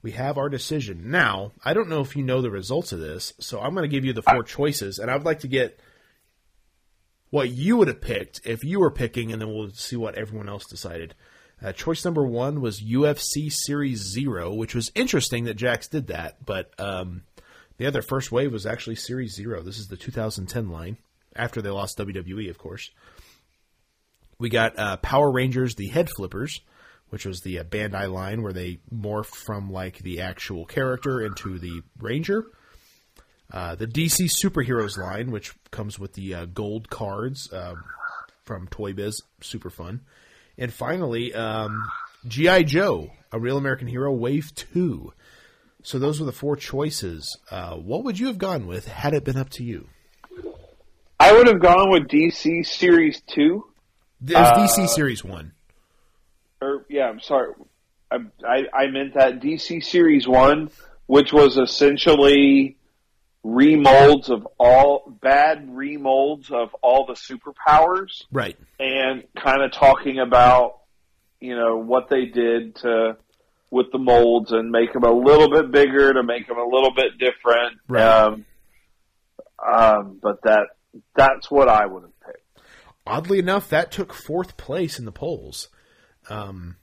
we have our decision. Now, I don't know if you know the results of this, so I'm going to give you the four choices, and I'd like to get what you would have picked if you were picking, and then we'll see what everyone else decided. Uh, choice number one was UFC Series Zero, which was interesting that Jakks did that, but um, the other first wave was actually Series Zero. This is the 2010 line after they lost WWE, of course. We got uh, Power Rangers, the Head Flippers, which was the uh, Bandai line where they morphed from like the actual character into the Ranger. Uh, the DC Superheroes line, which comes with the uh, gold cards um, from Toy Biz, super fun. And finally, um, G.I. Joe, a real American hero, Wave 2. So those were the four choices. Uh, what would you have gone with had it been up to you? I would have gone with DC Series Two. It was DC Series 1. or yeah, I'm sorry, I, I, I meant that DC Series One, which was essentially remolds of all bad remolds of all the superpowers, Right. and kind of talking about you know what they did to with the molds and make them a little bit bigger to make them a little bit different. Right. Um, um, but that that's what I would have picked. Oddly enough, that took fourth place in the polls. Um,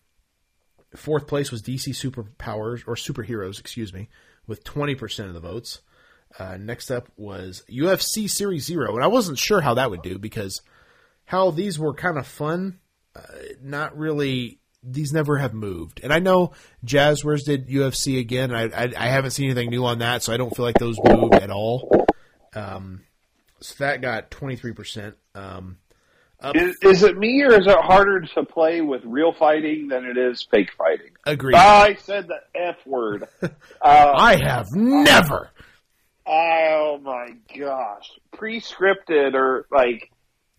fourth place was DC Superpowers or Superheroes, excuse me, with twenty percent of the votes. Uh, next up was UFC Series Zero, and I wasn't sure how that would do because how these were kind of fun, uh, not really. These never have moved, and I know Jazwares did UFC again. And I, I I haven't seen anything new on that, so I don't feel like those moved at all. Um, so that got twenty three percent. Um, Is, is it me or is it harder to play with real fighting than it is fake fighting? agreed. I said the F word. Uh, I have never. Oh my gosh. Pre-scripted or like,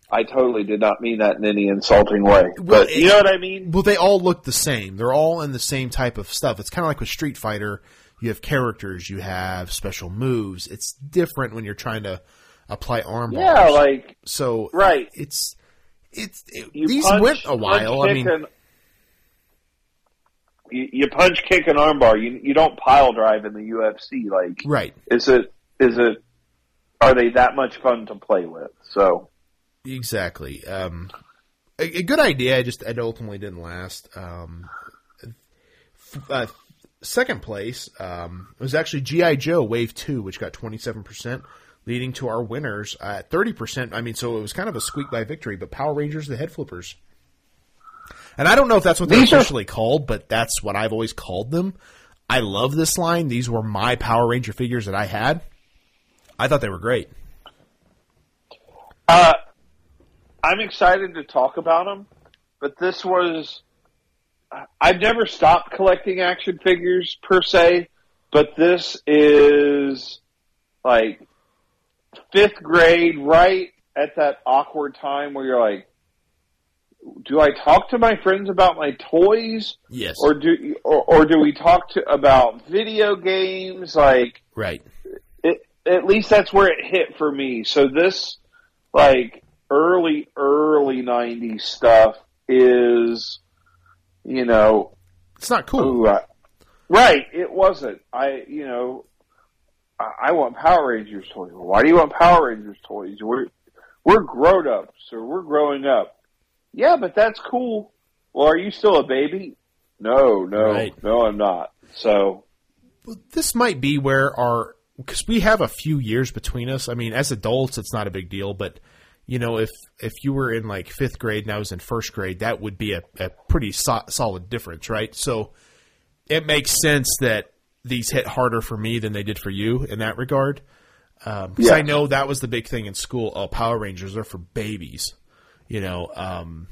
I totally did not mean that in any insulting way. Well, But you know what I mean? Well, they all look the same. They're all in the same type of stuff. It's kind of like with Street Fighter. You have characters, you have special moves. It's different when you're trying to apply arm bars. Yeah, like, so right. it's it's it, these punch- went a while. I mean, and- you, you punch, kick, and armbar. You you don't pile drive in the UFC. Like, right? is it is it? Are they that much fun to play with? So Exactly. Um, a, a good idea. I just it ultimately didn't last. Um, f- uh, second place um, was actually GI Joe Wave Two, which got twenty seven percent, leading to our winners at thirty percent. I mean, so it was kind of a squeak by victory. But Power Rangers, the Head Flippers, and I don't know if that's what they're These are- officially called, but that's what I've always called them. I love this line. These were my Power Ranger figures that I had. I thought they were great. Uh, I'm excited to talk about them, but this was. I've never stopped collecting action figures per se, but this is like fifth grade, right at that awkward time where you're like, do I talk to my friends about my toys, Yes. or do or, or do we talk to about video games? Like, right. At least that's where it hit for me. So this, like early, early '90s stuff is, you know, It's not cool. ooh, I- right? It wasn't. I, you know, I, I want Power Rangers toys. Why do you want Power Rangers toys? We're we're grown ups, or we're growing up. Yeah, but that's cool. Well, are you still a baby? No, no, Right. no, I'm not. So this might be where our because we have a few years between us. I mean, as adults, it's not a big deal, but you know, if if you were in like fifth grade and I was in first grade, that would be a, a pretty so- solid difference, right? So it makes sense that these hit harder for me than they did for you in that regard. Because Yeah. I know that was the big thing in school. Oh, Power Rangers are for babies. You know, um,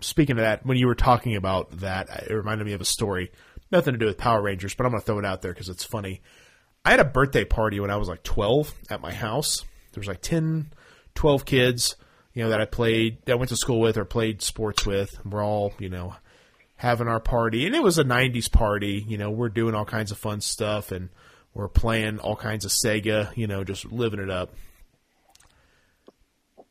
speaking of that, when you were talking about that, it reminded me of a story. Nothing to do with Power Rangers, but I'm going to throw it out there because it's funny. I had a birthday party when I was like 12 at my house. There was like 10, 12 kids, you know, that I played, that I went to school with or played sports with. We're all, you know, having our party. And it was a 90s party. You know, we're doing all kinds of fun stuff and we're playing all kinds of Sega, you know, just living it up.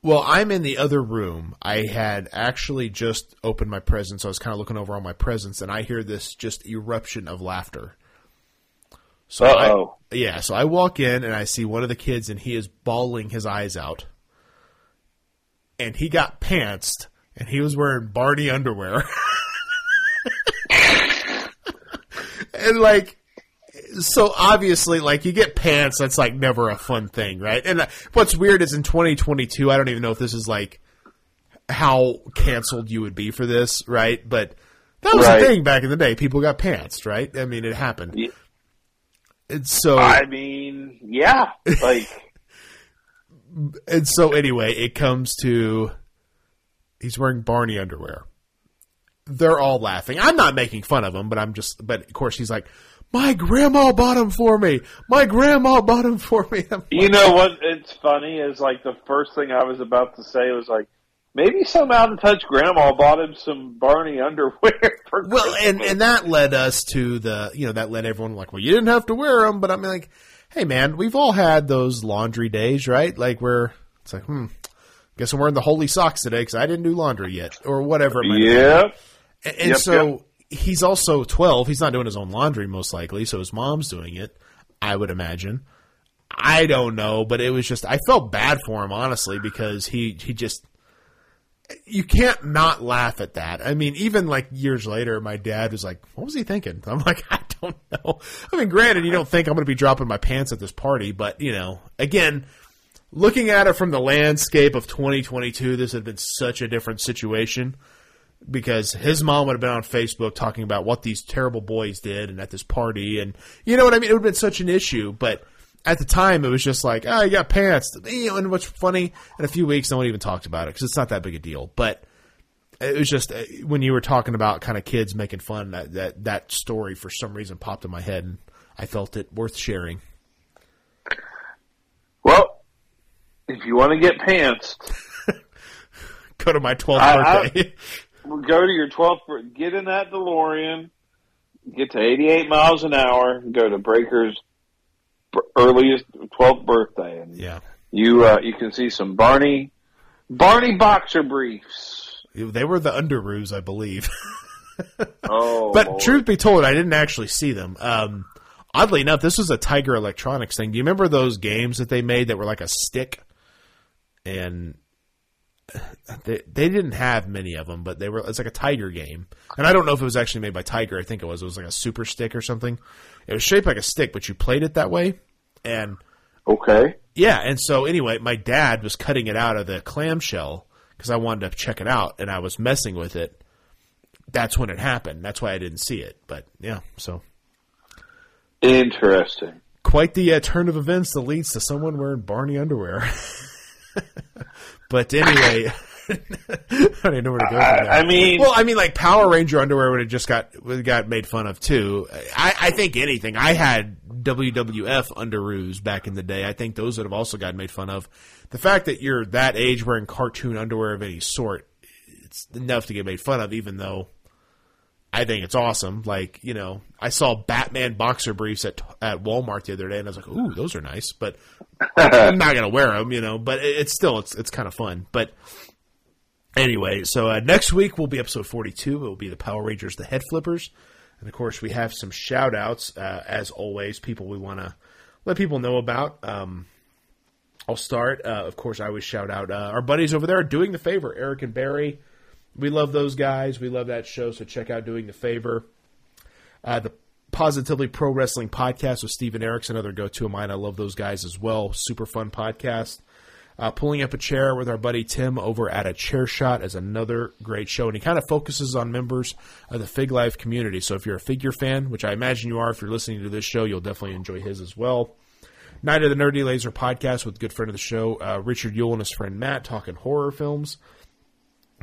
Well, I'm in the other room. I had actually just opened my presents. I was kind of looking over all my presents, and I hear this just eruption of laughter. So Uh-oh. yeah, so I walk in and I see one of the kids, and he is bawling his eyes out. And he got pantsed, and he was wearing Barney underwear. and like, so obviously, like you get pants, that's like never a fun thing, right? And uh, what's weird is in 2022, I don't even know if this is like how canceled you would be for this, right? But that was Right. a thing back in the day. People got pants, right? I mean, it happened. And so, I mean, yeah, like and so anyway, it comes to he's wearing Barney underwear. They're all laughing. I'm not making fun of him, but I'm just. But of course, he's like, "My grandma bought him for me. My grandma bought him for me." I'm you know what? It's funny is like the first thing I was about to say was like maybe some out of touch grandma bought him some Barney underwear for Well, and Christmas. and that led us to the you know that led everyone like, well, you didn't have to wear them, but I'm like, hey man, we've all had those laundry days, right? Like where it's like, hmm, guess I'm wearing the holy socks today because I didn't do laundry yet, or whatever. It might been. yeah, And, and Yep, so he's also 12. He's not doing his own laundry, most likely. So his mom's doing it, I would imagine. I don't know, but it was just, I felt bad for him, honestly, because he, he just, you can't not laugh at that. I mean, even like years later, my dad was like, what was he thinking? I'm like, I don't know. I mean, granted, you don't think I'm going to be dropping my pants at this party, but you know, again, looking at it from the landscape of 2022, this had been such a different situation because his mom would have been on Facebook talking about what these terrible boys did and at this party and you know what I mean it would have been such an issue but at the time it was just like oh you got pants. You know, and what's funny in a few weeks no one even talked about it because it's not that big a deal. But it was just uh, when you were talking about kind of kids making fun that, that that story for some reason popped in my head and I felt it worth sharing. Well, if you want to get pants, go to my 12th I- I- birthday. Go to your 12th, bir- get in that DeLorean, get to 88 miles an hour, go to Breaker's earliest 12th birthday, and yeah you uh, you can see some Barney Barney boxer briefs. they were the underoos I believe Oh, But Lord. truth be told, I didn't actually see them. Um, oddly enough, this was a Tiger Electronics thing. Do you remember those games that they made that were like a stick? And they they didn't have many of them, but they were. It's like a Tiger game, and I don't know if it was actually made by Tiger. I think it was. It was like a Super Stick or something. It was shaped like a stick, but you played it that way, and okay. yeah, and so anyway, my dad was cutting it out of the clamshell because I wanted to check it out, and I was messing with it. That's when it happened. That's why I didn't see it. But yeah, so Interesting. quite the uh, turn of events that leads to someone wearing Barney underwear. but anyway, I don't know where to go. from there. I, I mean, Well, I mean, like Power Ranger underwear would have just got got made fun of too. I, I think anything. I had WWF underoos back in the day. I think those would have also gotten made fun of. The fact that you're that age wearing cartoon underwear of any sort, it's enough to get made fun of. Even though I think it's awesome. Like you know, I saw Batman boxer briefs at at Walmart the other day, and I was like, "Ooh, those are nice." But I'm not gonna wear them, you know. But it, it's still it's it's kind of fun. But Anyway, so uh, next week will be episode 42. It will be the Power Rangers, the Head Flippers. And of course, we have some shout outs, uh, as always, people we want to let people know about. Um, I'll start. Uh, of course, I always shout out uh, our buddies over there doing the favor, Eric and Barry. We love those guys. We love that show, so check out Doing the Favor. Uh, the Positively Pro Wrestling podcast with Steven Erickson, another go to of mine. I love those guys as well. Super fun podcast. Uh, pulling up a chair with our buddy Tim over at a chair shot is another great show, and he kind of focuses on members of the Fig Life community. So if you're a figure fan, which I imagine you are, if you're listening to this show, you'll definitely enjoy his as well. Night of the Nerdy Laser podcast with good friend of the show, uh, Richard Yule and his friend Matt, talking horror films.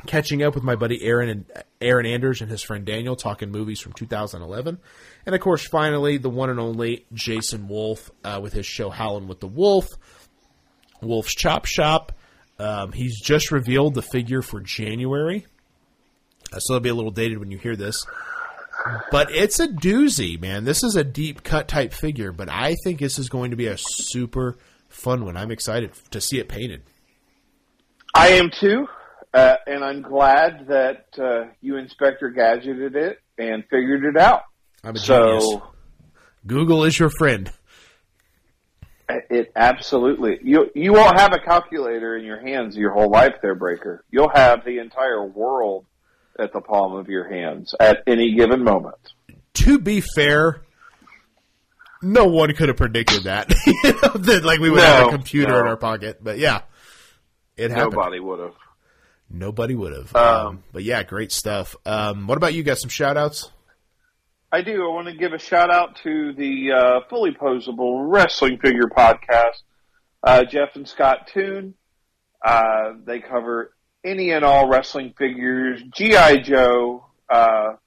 Catching up with my buddy Aaron and Aaron Anders and his friend Daniel, talking movies from 2011, and of course, finally the one and only Jason Wolf uh, with his show Howlin' with the Wolf Wolf's Chop Shop. Um, he's just revealed the figure for January, uh, so it'll be a little dated when you hear this. But it's a doozy, man. This is a deep cut type figure, but I think this is going to be a super fun one. I'm excited to see it painted. I am too, uh, and I'm glad that uh, you Inspector gadgeted it and figured it out. I'm a so genius. Google is your friend. It absolutely you you won't have a calculator in your hands your whole life, there, Breaker. You'll have the entire world at the palm of your hands at any given moment. To be fair, no one could have predicted that. that like we would have a computer no. in our pocket. But yeah, it happened. Nobody would have. Nobody would have. Um, Um, but yeah, great stuff. Um, what about you? Got some shout outs? I do. I want to give a shout out to the uh, Fully Posable Wrestling Figure Podcast. Uh, Jeff and Scott Toon. Uh, they cover any and all wrestling figures. GI Joe, uh,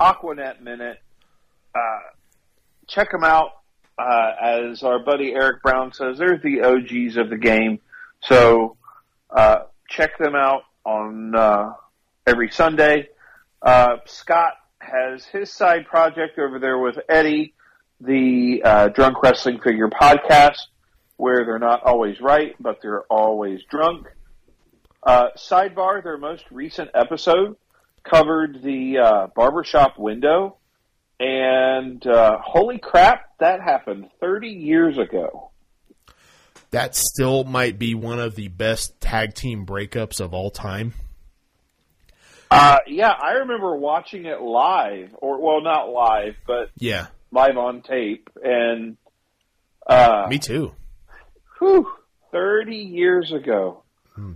Aquanet Minute. Uh, check them out. Uh, as our buddy Eric Brown says, they're the OGs of the game. So check them out on every Sunday. Scott has his side project over there with Eddie, the uh, Drunk Wrestling Figure Podcast, where they're not always right, but they're always drunk. Uh, sidebar, their most recent episode covered the uh, barbershop window, and uh, holy crap, that happened 30 years ago. That still might be one of the best tag team breakups of all time. Uh, yeah, I remember watching it live, or well, not live, but Yeah, live on tape, and uh, me too. whew, 30 years ago.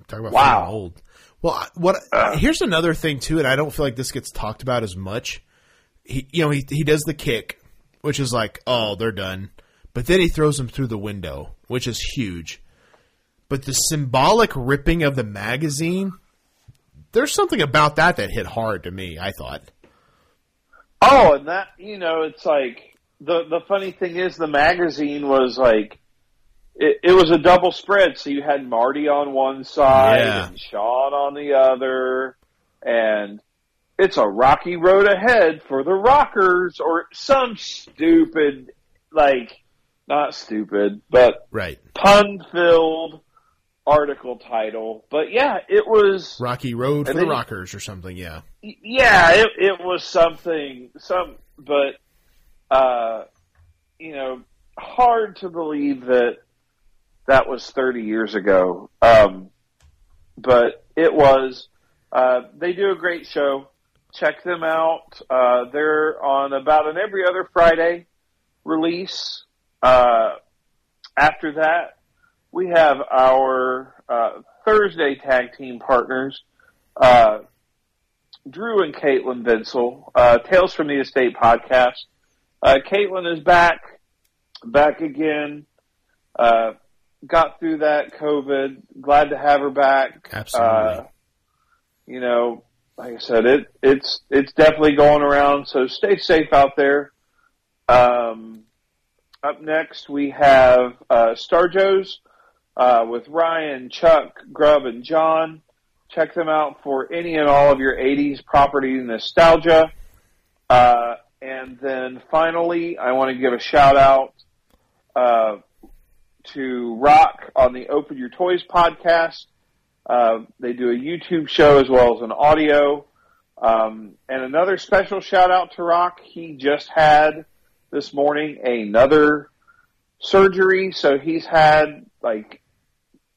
Talk about Wow. old. Well, what? here's another thing too, and I don't feel like this gets talked about as much. He, you know, he he does the kick, which is like, oh, they're done. But then he throws him through the window, which is huge. But the symbolic ripping of the magazine, there's something about that that hit hard to me. I thought. Oh, and that you know, it's like the the funny thing is the magazine was like it, it was a double spread, so you had Marty on one side Yeah. and Shawn on the other, and it's a rocky road ahead for the Rockers, or some stupid like not stupid, but Right, pun filled article title. But yeah, it was Rocky Road for the Rockers or something. Yeah, yeah, it, it was something, some, but, uh, you know, hard to believe that that was 30 years ago. Um, but it was, uh, they do a great show. Check them out. Uh, they're on about an every other Friday release. Uh, after that, we have our, uh, Thursday tag team partners, uh, Drew and Caitlin Vinsel, uh, Tales from the Estate podcast. Uh, Caitlin is back, back again. Uh, got through that COVID. Glad to have her back. Absolutely. Uh, you know, like I said, it it's it's definitely going around. So stay safe out there. Um, up next we have uh, Star Joe's uh, with Ryan, Chuck, Grub, and John. Check them out for any and all of your 80s property nostalgia. Uh, and then finally, I want to give a shout out uh, to Rock on the Open Your Toys podcast. Uh, they do a YouTube show as well as an audio. Um, and another special shout out to Rock. He just had this morning another surgery, so he's had like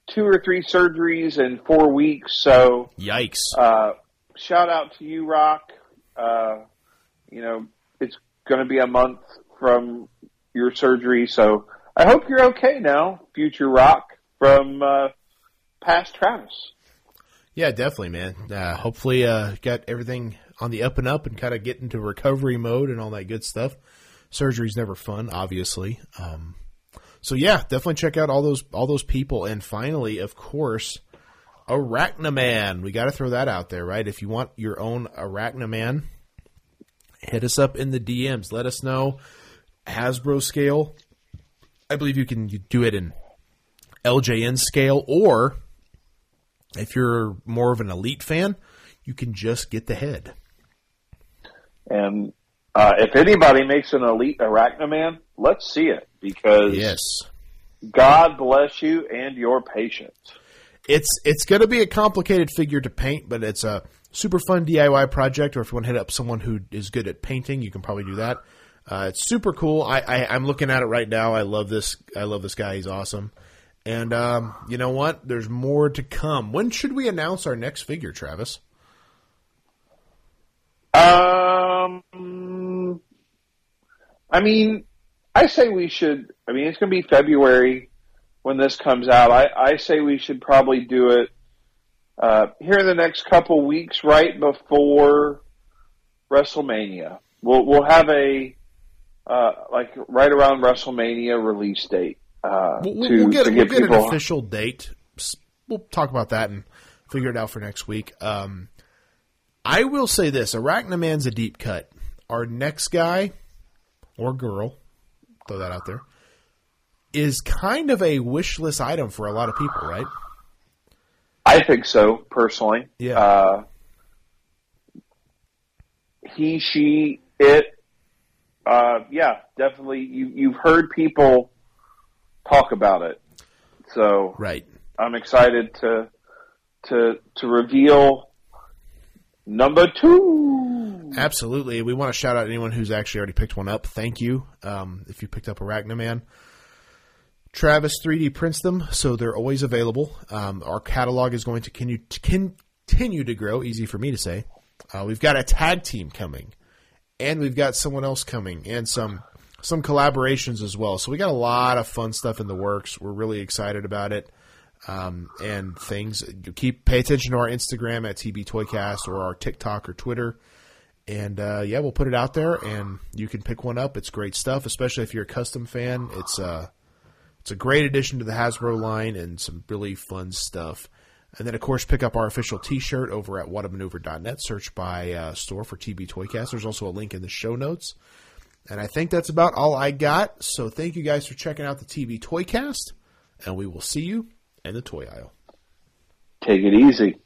two or three surgeries in four weeks. So yikes. uh, shout out to you, Rock. Uh, you know, it's going to be a month from your surgery, so I hope you're okay now, future Rock from uh, past Travis. Yeah, definitely, man. Uh, hopefully, uh, got everything on the up and up and kind of get into recovery mode and all that good stuff. Surgery's never fun, obviously. Um, so yeah, definitely check out all those all those people. And finally, of course, Arachnaman. We got to throw that out there, right? If you want your own Arachnaman, hit us up in the DMs. Let us know Hasbro scale. I believe you can do it in LJN scale, or if you're more of an elite fan, you can just get the head. And uh, if anybody makes an elite Arachnaman, let's see it because Yes. God bless you and your patience. It's it's going to be a complicated figure to paint, but it's a super fun DIY project. Or if you want to hit up someone who is good at painting, you can probably do that. Uh, it's super cool. I, I I'm looking at it right now. I love this. I love this guy. He's awesome. And um, you know what? There's more to come. When should we announce our next figure, Travis? Um, I mean, I say we should. I mean, it's going to be February when this comes out. I, I say we should probably do it uh, here in the next couple weeks, right before WrestleMania. We'll we'll have a uh, like right around WrestleMania release date. Uh, We'll, to, we'll get, to we'll get an official date. We'll talk about that and figure it out for next week. Um, I will say this: Arachnaman's a deep cut. Our next guy or girl, throw that out there, is kind of a wish list item for a lot of people, right? I think so personally. Yeah. Uh, he, she, it. Uh, yeah, definitely. You you've heard people talk about it, so Right. I'm excited to to to reveal number two. Absolutely. We want to shout out anyone who's actually already picked one up. Thank you. Um, if you picked up Arachnaman. Travis 3D prints them, so they're always available. Um, our catalog is going to continue to, continue to grow. Easy for me to say. Uh, we've got a tag team coming, and we've got someone else coming, and some some collaborations as well. So we got a lot of fun stuff in the works. We're really excited about it. Um, and things. Keep pay attention to our Instagram at TB Toycast or our TikTok or Twitter. And uh, yeah, we'll put it out there, and you can pick one up. It's great stuff, especially if you're a custom fan. It's uh, it's a great addition to the Hasbro line and some really fun stuff. And then, of course, pick up our official T-shirt over at whatamaneuver.net. Search by uh, store for TB Toycast. There's also a link in the show notes. And I think that's about all I got. So thank you guys for checking out the TB Toycast, and we will see you in the toy aisle. Take it easy.